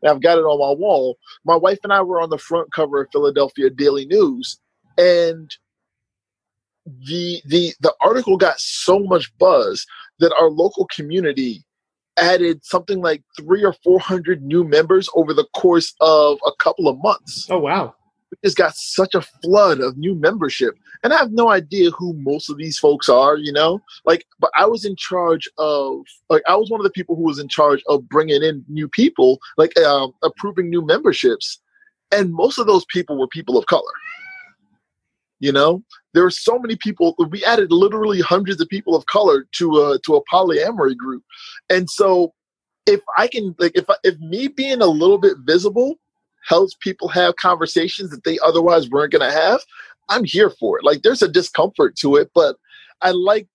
and I've got it on my wall. My wife and I were on the front cover of Philadelphia Daily News and the the the article got so much buzz that our local community added something like three or four hundred new members over the course of a couple of months. Oh wow. Just got such a flood of new membership, and I have no idea who most of these folks are. You know, like, but I was in charge of like I was one of the people who was in charge of bringing in new people, like um, approving new memberships, and most of those people were people of color. You know, there were so many people. We added literally hundreds of people of color to a to a polyamory group, and so if I can like if if me being a little bit visible helps people have conversations that they otherwise weren't going to have, I'm here for it. Like there's a discomfort to it, but I like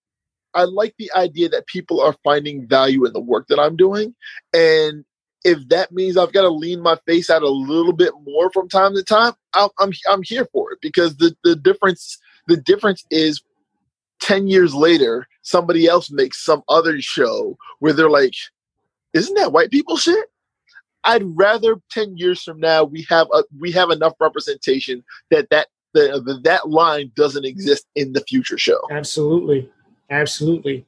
I like the idea that people are finding value in the work that I'm doing, and if that means I've got to lean my face out a little bit more from time to time, I'll, I'm I'm here for it because the the difference the difference is 10 years later somebody else makes some other show where they're like isn't that white people shit i'd rather 10 years from now we have a we have enough representation that that the, the, that line doesn't exist in the future show Absolutely. Absolutely.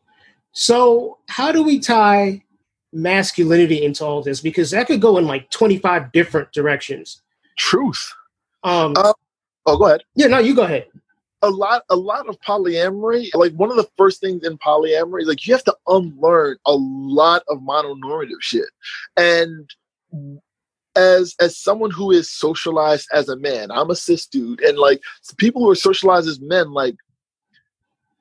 So, how do we tie masculinity into all this? Because that could go in like 25 different directions. truth Um, Uh, oh go ahead yeah, no, you go ahead. a lot a lot of polyamory like one of the first things in polyamory is like you have to unlearn a lot of mononormative shit and as as someone who is socialized as a man i'm a cis dude and like people who are socialized as men like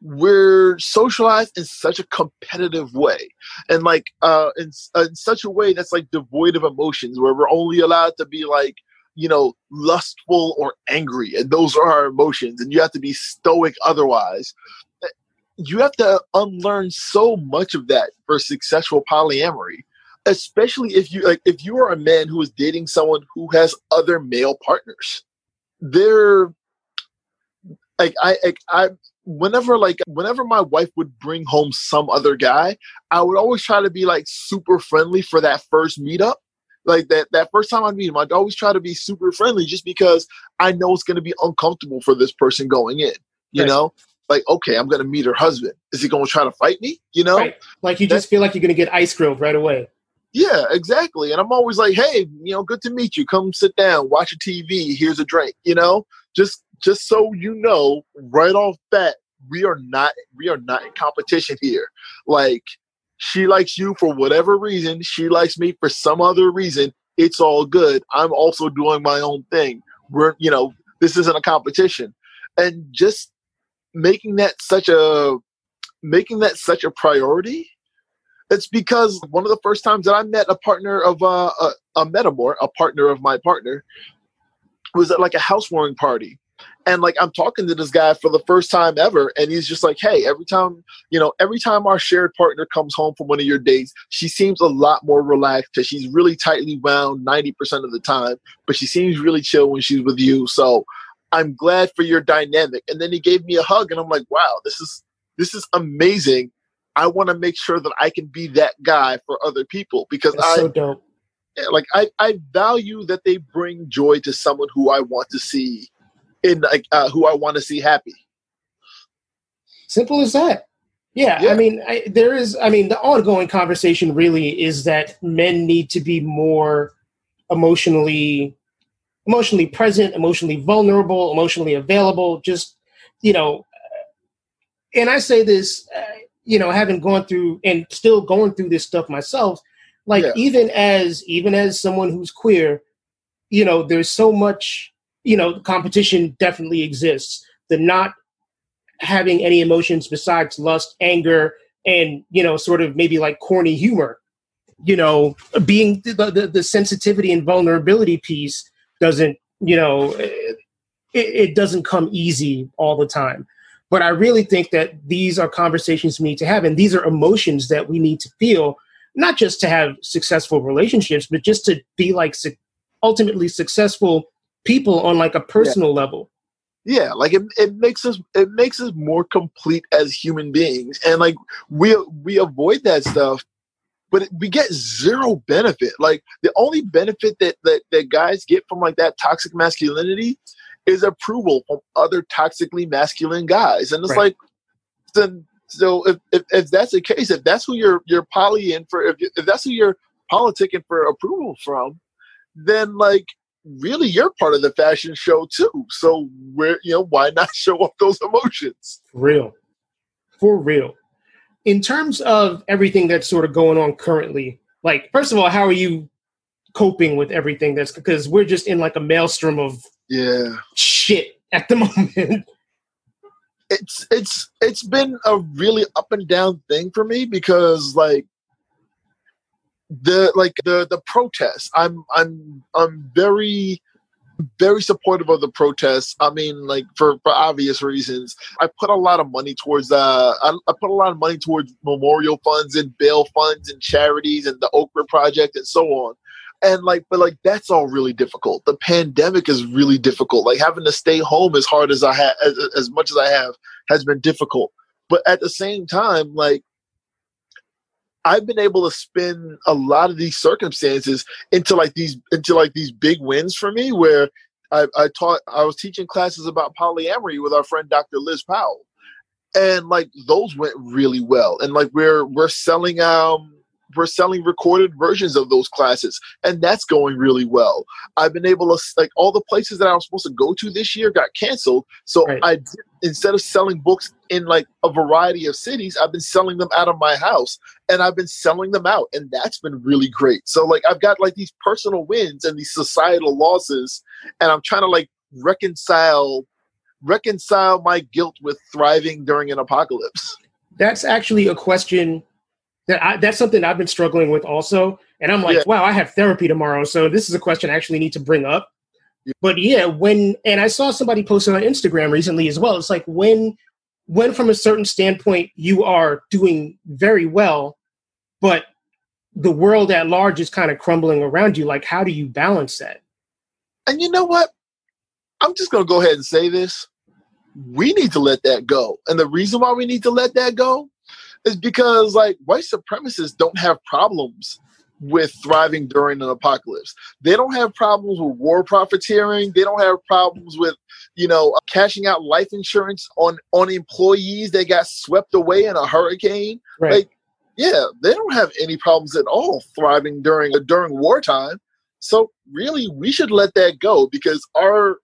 we're socialized in such a competitive way and like uh in, uh, in such a way that's like devoid of emotions where we're only allowed to be like you know, lustful or angry, and those are our emotions, and you have to be stoic otherwise. You have to unlearn so much of that for successful polyamory, especially if you like if you are a man who is dating someone who has other male partners. They're like I like I whenever like whenever my wife would bring home some other guy, I would always try to be like super friendly for that first meetup like that that first time I meet him, I'd always try to be super friendly just because I know it's gonna be uncomfortable for this person going in. You Right. know? Like, okay, I'm gonna meet her husband. Is he gonna try to fight me? You know? Right. Like you just feel like you're going to get ice grilled right away. Yeah, exactly. And I'm always like, hey, you know, good to meet you. Come sit down, watch a TV, here's a drink, you know? Just just so you know, right off bat, we are not we are not in competition here. Like she likes you for whatever reason, she likes me for some other reason. It's all good. I'm also doing my own thing. We're, you know, this isn't a competition. And just making that such a making that such a priority it's because one of the first times that I met a partner of uh, a, a metamor, a partner of my partner, was at like a housewarming party. And like I'm talking to this guy for the first time ever, and he's just like, "Hey, every time you know, every time our shared partner comes home from one of your dates, she seems a lot more relaxed because she's really tightly wound ninety percent of the time, but she seems really chill when she's with you. So I'm glad for your dynamic." And then he gave me a hug, and I'm like, "Wow, this is this is amazing." I want to make sure that I can be that guy for other people because That's I so dope. yeah, like I, I value that they bring joy to someone who I want to see in like uh, who I want to see happy. Simple as that. Yeah, Yeah. I mean, I, there is. I mean, the ongoing conversation really is that men need to be more emotionally, emotionally present, emotionally vulnerable, emotionally available. Just you know, and I say this, uh, you know, having gone through and still going through this stuff myself. Like Yeah. even as even as someone who's queer, you know, there's so much. You know, competition definitely exists. The not having any emotions besides lust, anger, and you know, sort of maybe like corny humor. you know, being the, the, the sensitivity and vulnerability piece doesn't, you know, it, it doesn't come easy all the time. But I really think that these are conversations we need to have, and these are emotions that we need to feel, not just to have successful relationships, but just to be like su- ultimately successful people on like a personal yeah. level. Yeah, like it, it makes us it makes us more complete as human beings, and like we we avoid that stuff but we get zero benefit. Like the only benefit that, that that guys get from like that toxic masculinity is approval from other toxically masculine guys, and it's right. like then so if, if, if that's the case, if that's who you're you're poly in for, if, if that's who you're politicking for approval from, then like really you're part of the fashion show too. So where you know why not show off those emotions? Real, for real in terms of everything that's sort of going on currently, like first of all, how are you coping with everything that's because we're just in like a maelstrom of yeah shit at the moment. It's it's it's been a really up and down thing for me because like the like the the protests I'm I'm I'm very very supportive of the protests. I mean, like for, for obvious reasons. I put a lot of money towards uh I, I put a lot of money towards memorial funds and bail funds and charities and the Okra Project and so on. And like, but like that's all really difficult. The pandemic is really difficult. Like having to stay home as hard as I have, as, as much as I have, has been difficult. But at the same time, like I've been able to spin a lot of these circumstances into like these into like these big wins for me where I, I taught I was teaching classes about polyamory with our friend Dr. Liz Powell. And like those went really well. And like we're we're selling um we're selling recorded versions of those classes and that's going really well. I've been able to like all the places that i was supposed to go to this year got canceled so right. i instead of selling books in like a variety of cities i've been selling them out of my house and i've been selling them out and that's been really great. So like i've got like these personal wins and these societal losses and i'm trying to like reconcile reconcile my guilt with thriving during an apocalypse. That's actually a question that I, that's something I've been struggling with also. And I'm like, yeah. wow, I have therapy tomorrow, so this is a question I actually need to bring up. Yeah. But yeah, when and I saw somebody posted on Instagram recently as well. It's like when when from a certain standpoint you are doing very well, but the world at large is kind of crumbling around you. Like, how do you balance that? And you know what? I'm just gonna go ahead and say this. We need to let that go. And the reason why we need to let that go is because like white supremacists don't have problems with thriving during an apocalypse. They don't have problems with war profiteering. They don't have problems with, you know, uh, cashing out life insurance on on employees that got swept away in a hurricane. Right. Like, yeah, they don't have any problems at all thriving during uh, during wartime. So really, we should let that go because our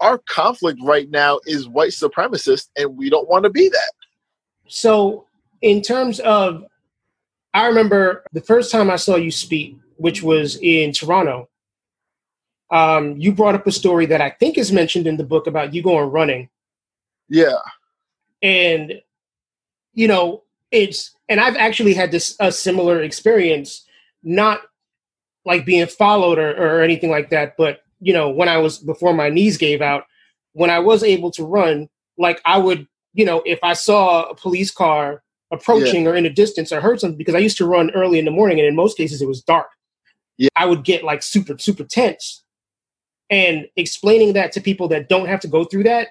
our conflict right now is white supremacist, and we don't want to be that. So, in terms of, I remember the first time I saw you speak, which was in Toronto. Um, you brought up a story that I think is mentioned in the book about you going running. Yeah. And, you know, it's, and I've actually had this a similar experience, not like being followed or, or anything like that, but, you know, when I was, before my knees gave out, when I was able to run, like I would you know, if I saw a police car approaching yeah. or in a distance or heard something, because I used to run early in the morning and in most cases it was dark. Yeah. I would get like super, super tense. And explaining that to people that don't have to go through that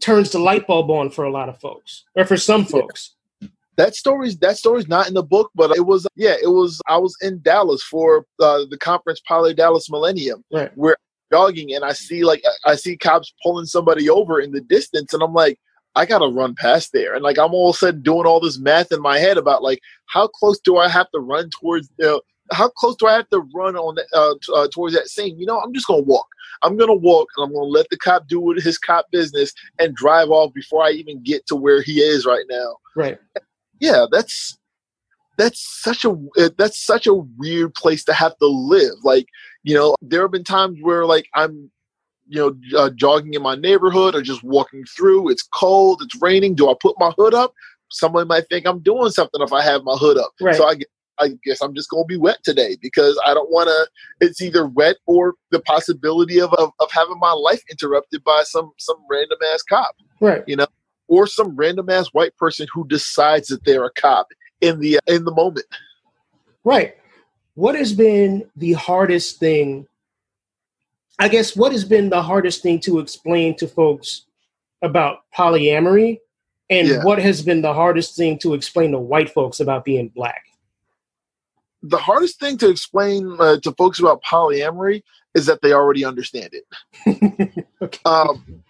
turns the light bulb on for a lot of folks or for some folks. Yeah. That story's that story's not in the book, but it was yeah, it was I was in Dallas for uh, the conference Poly Dallas Millennium, right. where jogging and I see like I see cops pulling somebody over in the distance, and I'm like, I gotta run past there. And like I'm all of a sudden doing all this math in my head about like how close do I have to run towards uh, how close do I have to run on the, uh, t- uh, towards that scene? You know, I'm just gonna walk. I'm gonna walk, and I'm gonna let the cop do his cop business and drive off before I even get to where he is right now. Right. Yeah, that's that's such a that's such a weird place to have to live. Like you know, there have been times where like I'm, you know, uh, jogging in my neighborhood or just walking through. It's cold. It's raining. Do I put my hood up? someone might think I'm doing something if I have my hood up. Right. So I get I guess I'm just gonna be wet today because I don't want to. It's either wet or the possibility of, of of having my life interrupted by some some random ass cop, Right. you know, or some random ass white person who decides that they're a cop in the in the moment. Right. What has been the hardest thing? I guess what has been the hardest thing to explain to folks about polyamory, and Yeah. what has been the hardest thing to explain to white folks about being black? The hardest thing to explain uh, to folks about polyamory is that they already understand it. Okay. um,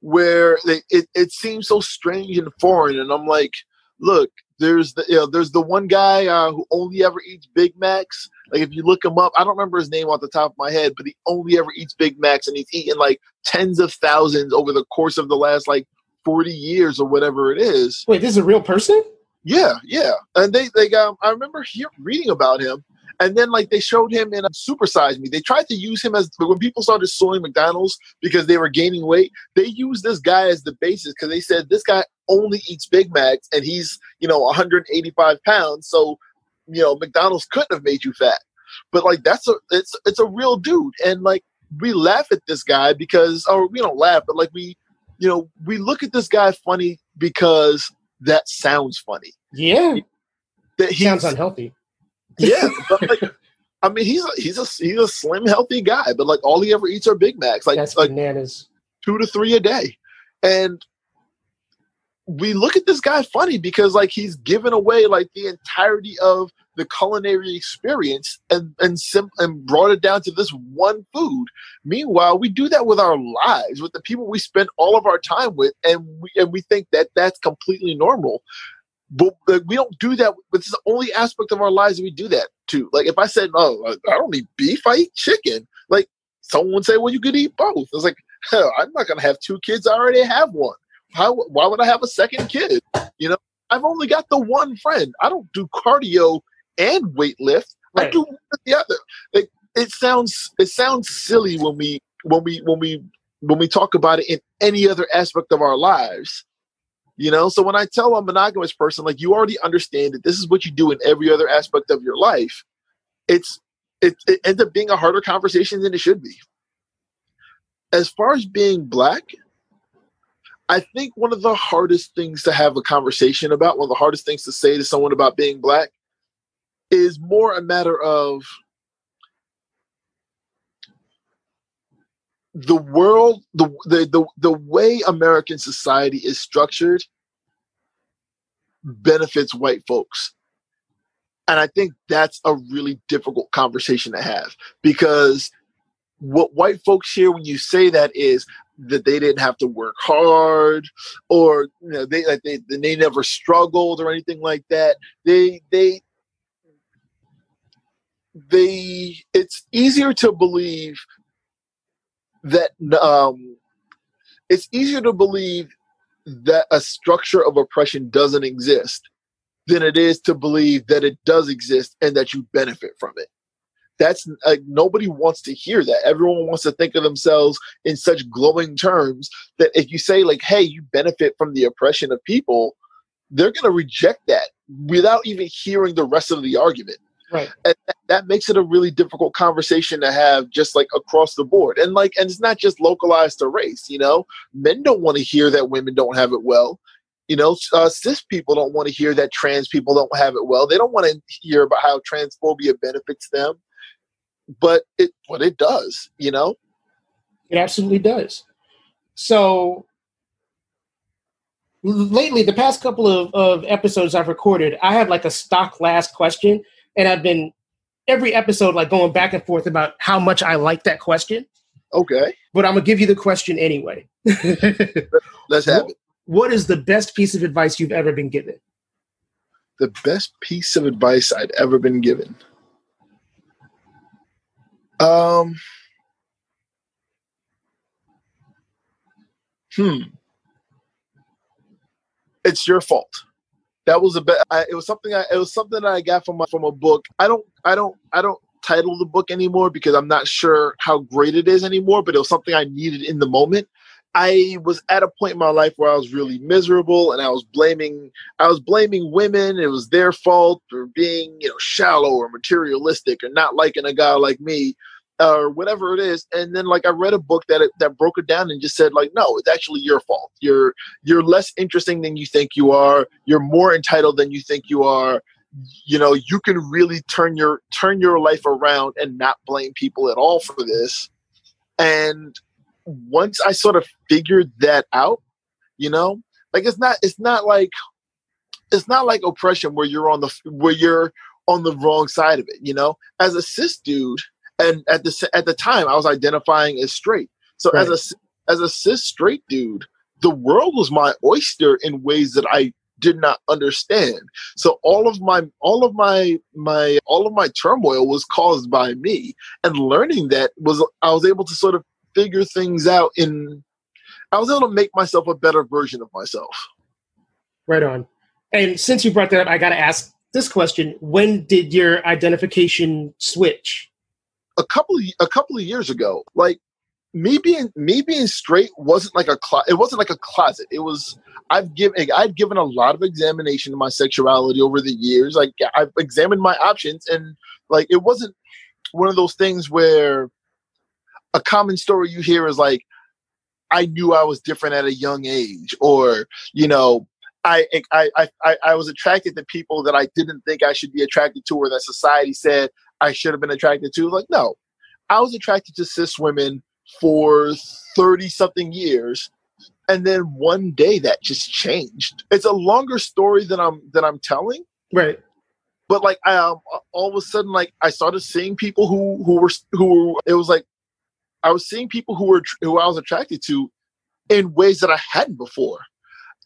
where they, it, it seems so strange and foreign. And I'm like, look, there's the you know, there's the one guy uh, who only ever eats Big Macs. Like if you look him up, I don't remember his name off the top of my head, but he only ever eats Big Macs, and he's eaten like tens of thousands over the course of the last like 40 years or whatever it is. Wait, this is a real person? Yeah, yeah. And they they um I remember hear, reading about him and then like they showed him in a Super Size Me. They tried to use him as when people started suing McDonald's because they were gaining weight, they used this guy as the basis because they said this guy only eats Big Macs and he's, you know, 185 pounds, so you know, McDonald's couldn't have made you fat. But like that's a it's it's a real dude. And like we laugh at this guy because or we don't laugh, but like we you know, we look at this guy funny because that sounds funny. Yeah. That he Sounds unhealthy. Yeah, but like, I mean, he's a he's a he's a slim, healthy guy, but like all he ever eats are Big Macs, like That's like bananas. two to three a day, and we look at this guy funny because like he's given away like the entirety of the culinary experience and and sim- and brought it down to this one food. Meanwhile, we do that with our lives, with the people we spend all of our time with, and we and we think that that's completely normal. But like, we don't do that. This is the only aspect of our lives that we do that to. Like if I said, "No, I I don't eat beef. I eat chicken," like someone would say, "Well, you could eat both." It's like, hell, I'm not gonna have two kids. I already have one. How? Why would I have a second kid? You know, I've only got the one friend. I don't do cardio and weightlift. I Right. do one or the other. Like it sounds it sounds silly when we when we when we when we talk about it in any other aspect of our lives. You know, so when I tell a monogamous person, like you already understand that this is what you do in every other aspect of your life, it's it, it ends up being a harder conversation than it should be. As far as being black, I think one of the hardest things to have a conversation about, one of the hardest things to say to someone about being black, is more a matter of the world, the the the, the way American society is structured benefits white folks. And I think that's a really difficult conversation to have because what white folks hear when you say that is that they didn't have to work hard or you know they like they, they never struggled or anything like that. They they they it's easier to believe that um it's easier to believe that a structure of oppression doesn't exist than it is to believe that it does exist and that you benefit from it. That's like nobody wants to hear that. Everyone wants to think of themselves in such glowing terms that if you say like hey you benefit from the oppression of people they're going to reject that without even hearing the rest of the argument Right. and that- that makes it a really difficult conversation to have just like across the board. And like and it's not just localized to race you know? Men don't want to hear that women don't have it well. You know uh, cis people don't want to hear that trans people don't have it well. They don't want to hear about how transphobia benefits them. But it what it does you know? It absolutely does. So lately, the past couple of, of episodes I've recorded, I had like a stock last question, and I've been every episode like going back and forth about how much I like that question. okay But I'm gonna give you the question anyway. let's have it what is the best piece of advice you've ever been given? the best piece of advice i'd ever been given um hmm it's your fault that was a bit I, it was something I, it was something that i got from a, from a book. I don't i don't i don't title the book anymore because i'm not sure how great it is anymore but it was something i needed in the moment. I was at a point in my life where I was really miserable and I was blaming I was blaming women. It was their fault for being, you know, shallow or materialistic or not liking a guy like me or whatever it is. And then like I read a book that it, that broke it down and just said like no, it's actually your fault. You're you're less interesting than you think you are. You're more entitled than you think you are. You know, you can really turn your turn your life around and not blame people at all for this. And once I sort of figured that out, you know, like it's not it's not like it's not like oppression where you're on the where you're on the wrong side of it, you know. As a cis dude, and at the at the time I was identifying as straight. So right. as a as a cis straight dude, the world was my oyster in ways that I did not understand. So all of my all of my my all of my turmoil was caused by me. And learning that was I was able to sort of figure things out in I was able to make myself a better version of myself. Right on. And since you brought that up, I got to ask this question: When did your identification switch? A couple of, a couple of years ago. Like me being me being straight wasn't like a clo- it wasn't like a closet. It was I've given I've given a lot of examination of my sexuality over the years. Like I've examined my options, and like it wasn't one of those things where a common story you hear is like, I knew I was different at a young age, or you know, I, I I I was attracted to people that I didn't think I should be attracted to, or that society said I should have been attracted to. Like, no, I was attracted to cis women for thirty something years, and then one day that just changed. It's a longer story than I'm than I'm telling, right? But like, I um, all of a sudden, like I started seeing people who who were who were, it was like I was seeing people who were who I was attracted to in ways that I hadn't before.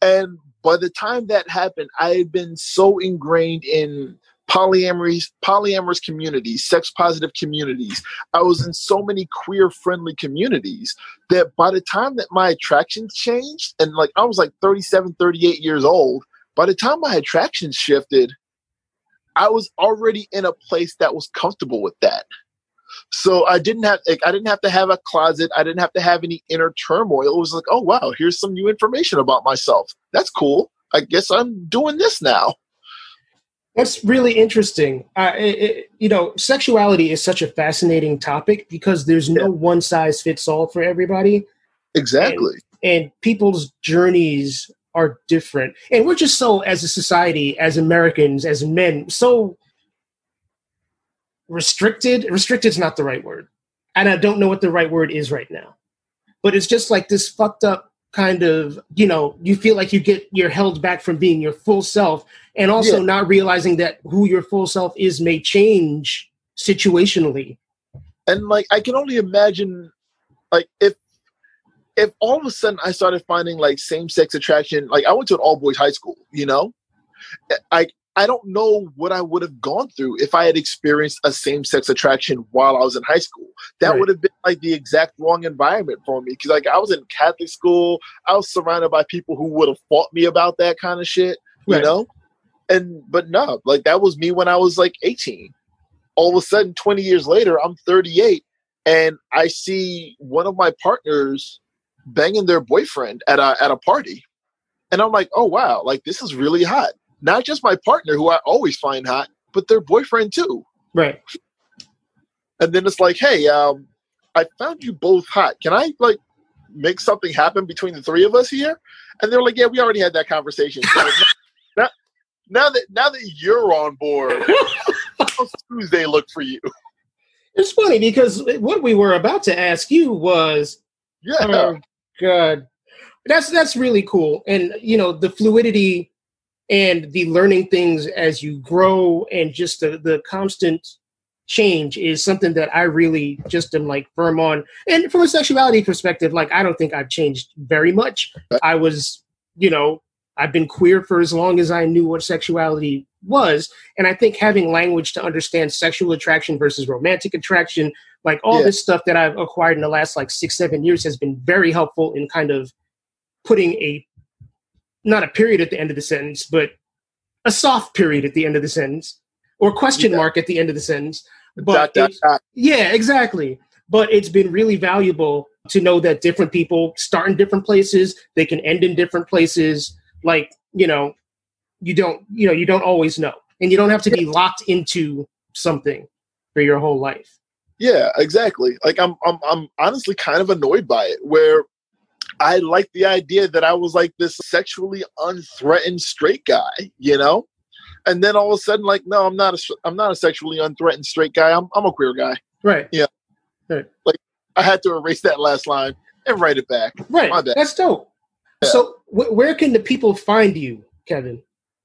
And by the time that happened, I had been so ingrained in polyamory, polyamorous communities, sex positive communities. I was in so many queer friendly communities that by the time that my attractions changed, and like I was like 37, 38 years old, by the time my attractions shifted, I was already in a place that was comfortable with that. So I didn't have like, I didn't have to have a closet. I didn't have to have any inner turmoil. It was like, oh wow, here's some new information about myself. That's cool. I guess I'm doing this now. That's really interesting. Uh, it, it, you know, sexuality is such a fascinating topic because there's no yeah. one size fits all for everybody. Exactly. And, and people's journeys are different. And we're just so, as a society, as Americans, as men, so restricted. Restricted is not the right word. And I don't know what the right word is right now. But it's just like this fucked up kind of, you know, you feel like you get you're held back from being your full self and also yeah. not realizing that who your full self is may change situationally. And like I can only imagine like if if all of a sudden I started finding like same sex attraction, like I went to an all boys high school, you know, eh, I I don't know what I would have gone through if I had experienced a same sex attraction while I was in high school. That right. would have been like the exact wrong environment for me because like I was in Catholic school, I was surrounded by people who would have fought me about that kind of shit, you right. know. And but no, like that was me when I was like 18. All of a sudden, 20 years later, I'm 38, and I see one of my partners banging their boyfriend at a at a party, and I'm like, oh wow, like this is really hot not just my partner who I always find hot, but their boyfriend too. Right. And then it's like, hey, um, I found you both hot. Can I like make something happen between the three of us here? And they're like, yeah, we already had that conversation. So now, now that now that you're on board, how how's Tuesday look for you? It's funny because what we were about to ask you was, yeah, oh, God, that's that's really cool, and you know the fluidity and the learning things as you grow and just the, the constant change is something that I really just am like firm on. And from a sexuality perspective, like I don't think I've changed very much. I was, you know, I've been queer for as long as I knew what sexuality was. And I think having language to understand sexual attraction versus romantic attraction, like all yeah. this stuff that I've acquired in the last like six, seven years has been very helpful in kind of putting a not a period at the end of the sentence, but a soft period at the end of the sentence or question yeah. mark at the end of the sentence. But dot, dot, dot. yeah, exactly. But it's been really valuable to know that different people start in different places, they can end in different places. Like, you know, you don't, you know, you don't always know. And you don't have to be locked into something for your whole life. Yeah, exactly. Like I'm I'm I'm honestly kind of annoyed by it where I like the idea that I was like this sexually unthreatened straight guy, you know? And then all of a sudden like no, I'm not a I'm not a sexually unthreatened straight guy. I'm I'm a queer guy. Right. Yeah. Right. Like I had to erase that last line and write it back. Right. That's dope. Yeah. So wh- where can the people find you, Kevin,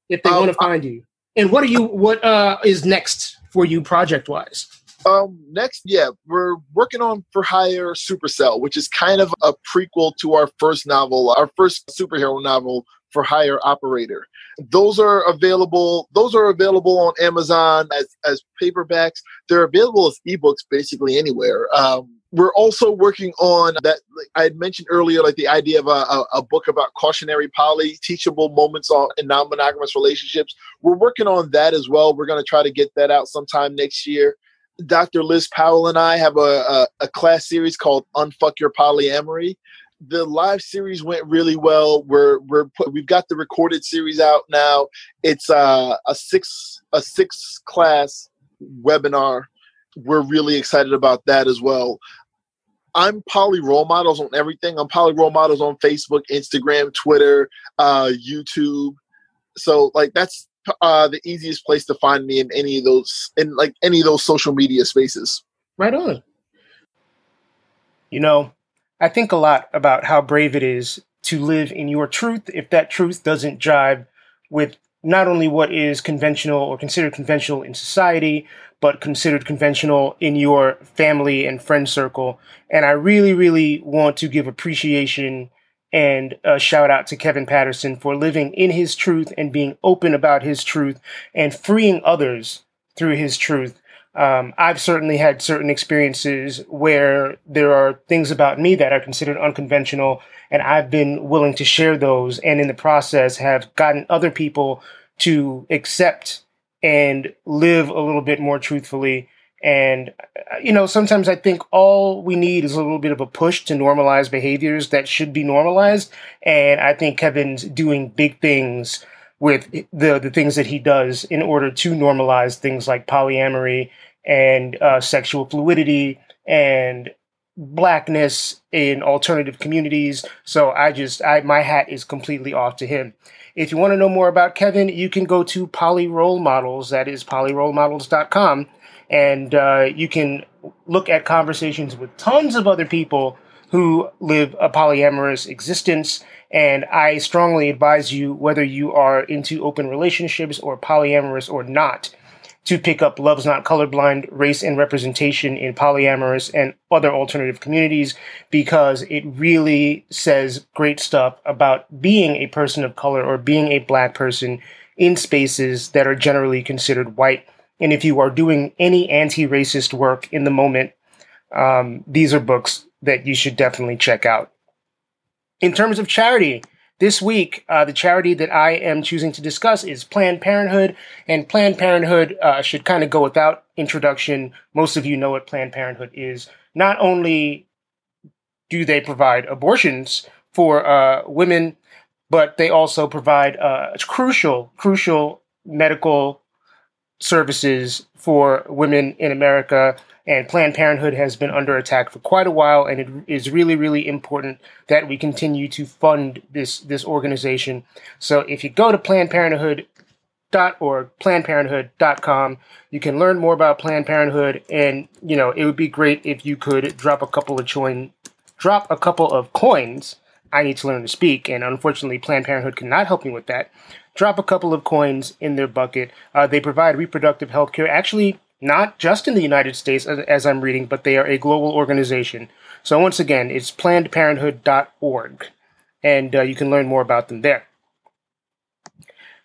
if they um, want to find you? And what are you what uh is next for you project wise? Um, next, yeah, we're working on For Hire Supercell, which is kind of a prequel to our first novel, our first superhero novel, For Hire Operator. Those are available. Those are available on Amazon as as paperbacks. They're available as ebooks basically anywhere. Um, we're also working on that like i had mentioned earlier like the idea of a, a, a book about cautionary poly teachable moments on, in non-monogamous relationships we're working on that as well we're going to try to get that out sometime next year dr liz powell and i have a, a, a class series called unfuck your polyamory the live series went really well we're we're put, we've got the recorded series out now it's uh, a six a six class webinar we're really excited about that as well. I'm poly role models on everything. I'm poly role models on Facebook, Instagram, Twitter, uh, YouTube. So like that's uh, the easiest place to find me in any of those in like any of those social media spaces. Right on. You know, I think a lot about how brave it is to live in your truth if that truth doesn't jive with not only what is conventional or considered conventional in society, but considered conventional in your family and friend circle. And I really, really want to give appreciation and a shout out to Kevin Patterson for living in his truth and being open about his truth and freeing others through his truth. Um, I've certainly had certain experiences where there are things about me that are considered unconventional, and I've been willing to share those, and in the process have gotten other people to accept and live a little bit more truthfully. And, uh, you know, sometimes I think all we need is a little bit of a push to normalize behaviors that should be normalized. And I think Kevin's doing big things with the, the things that he does in order to normalize things like polyamory and uh, sexual fluidity and blackness in alternative communities. So I just, I, my hat is completely off to him. If you want to know more about Kevin, you can go to Poly Role Models. That is polyrolemodels.com. And uh, you can look at conversations with tons of other people who live a polyamorous existence. And I strongly advise you, whether you are into open relationships or polyamorous or not, to pick up Love's Not Colorblind Race and Representation in Polyamorous and Other Alternative Communities because it really says great stuff about being a person of color or being a black person in spaces that are generally considered white. And if you are doing any anti racist work in the moment, um, these are books that you should definitely check out. In terms of charity, this week, uh, the charity that I am choosing to discuss is Planned Parenthood, and Planned Parenthood uh, should kind of go without introduction. Most of you know what Planned Parenthood is. Not only do they provide abortions for uh, women, but they also provide uh, crucial, crucial medical services for women in America and Planned Parenthood has been under attack for quite a while, and it is really, really important that we continue to fund this this organization. So if you go to Planned Parenthood org plannedparenthood.com you can learn more about planned parenthood and you know it would be great if you could drop a couple of coin drop a couple of coins i need to learn to speak and unfortunately planned parenthood cannot help me with that drop a couple of coins in their bucket uh, they provide reproductive health care actually not just in the United States, as, as I'm reading, but they are a global organization. So once again, it's plannedparenthood.org, and uh, you can learn more about them there.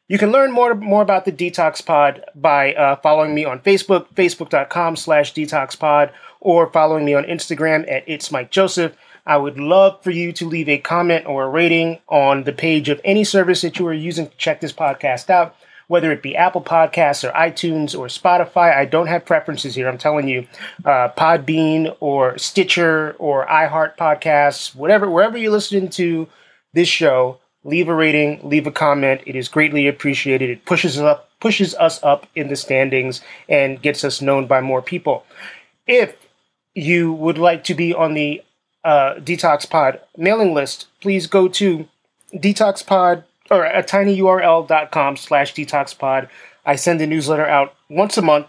You can learn more more about the Detox Pod by uh, following me on Facebook, facebook.com slash detoxpod, or following me on Instagram at It's Mike Joseph. I would love for you to leave a comment or a rating on the page of any service that you are using to check this podcast out whether it be Apple Podcasts or iTunes or Spotify. I don't have preferences here. I'm telling you, uh, Podbean or Stitcher or iHeart Podcasts, whatever, wherever you're listening to this show, leave a rating, leave a comment. It is greatly appreciated. It pushes us up, pushes us up in the standings and gets us known by more people. If you would like to be on the uh, Detox Pod mailing list, please go to Detox Pod or at tinyurl.com slash detoxpod. I send a newsletter out once a month.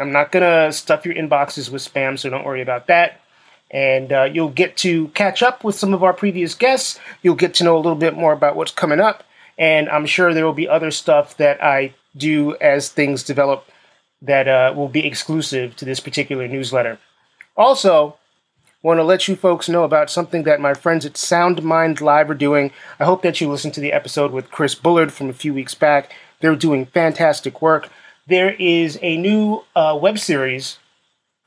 I'm not going to stuff your inboxes with spam, so don't worry about that. And uh, you'll get to catch up with some of our previous guests. You'll get to know a little bit more about what's coming up. And I'm sure there will be other stuff that I do as things develop that uh, will be exclusive to this particular newsletter. Also, want to let you folks know about something that my friends at Sound Mind Live are doing. I hope that you listened to the episode with Chris Bullard from a few weeks back. They're doing fantastic work. There is a new uh, web series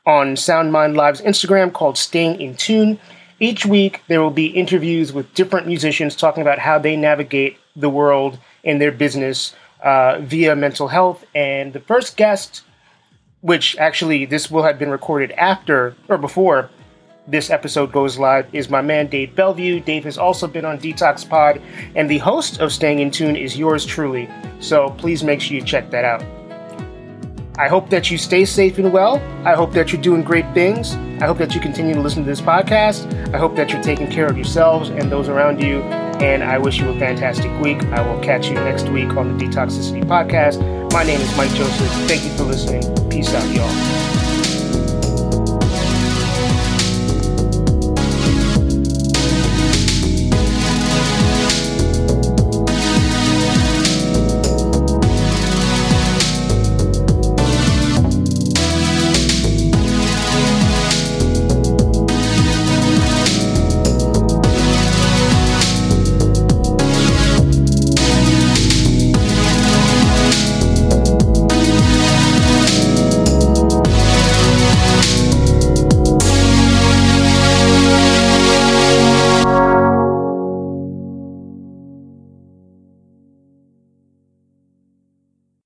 on Sound Mind Live's Instagram called Staying in Tune. Each week, there will be interviews with different musicians talking about how they navigate the world in their business uh, via mental health. And the first guest, which actually this will have been recorded after or before this episode goes live is my man Dave Bellevue. Dave has also been on Detox Pod, and the host of Staying in Tune is yours truly. So please make sure you check that out. I hope that you stay safe and well. I hope that you're doing great things. I hope that you continue to listen to this podcast. I hope that you're taking care of yourselves and those around you. And I wish you a fantastic week. I will catch you next week on the Detoxicity Podcast. My name is Mike Joseph. Thank you for listening. Peace out, y'all.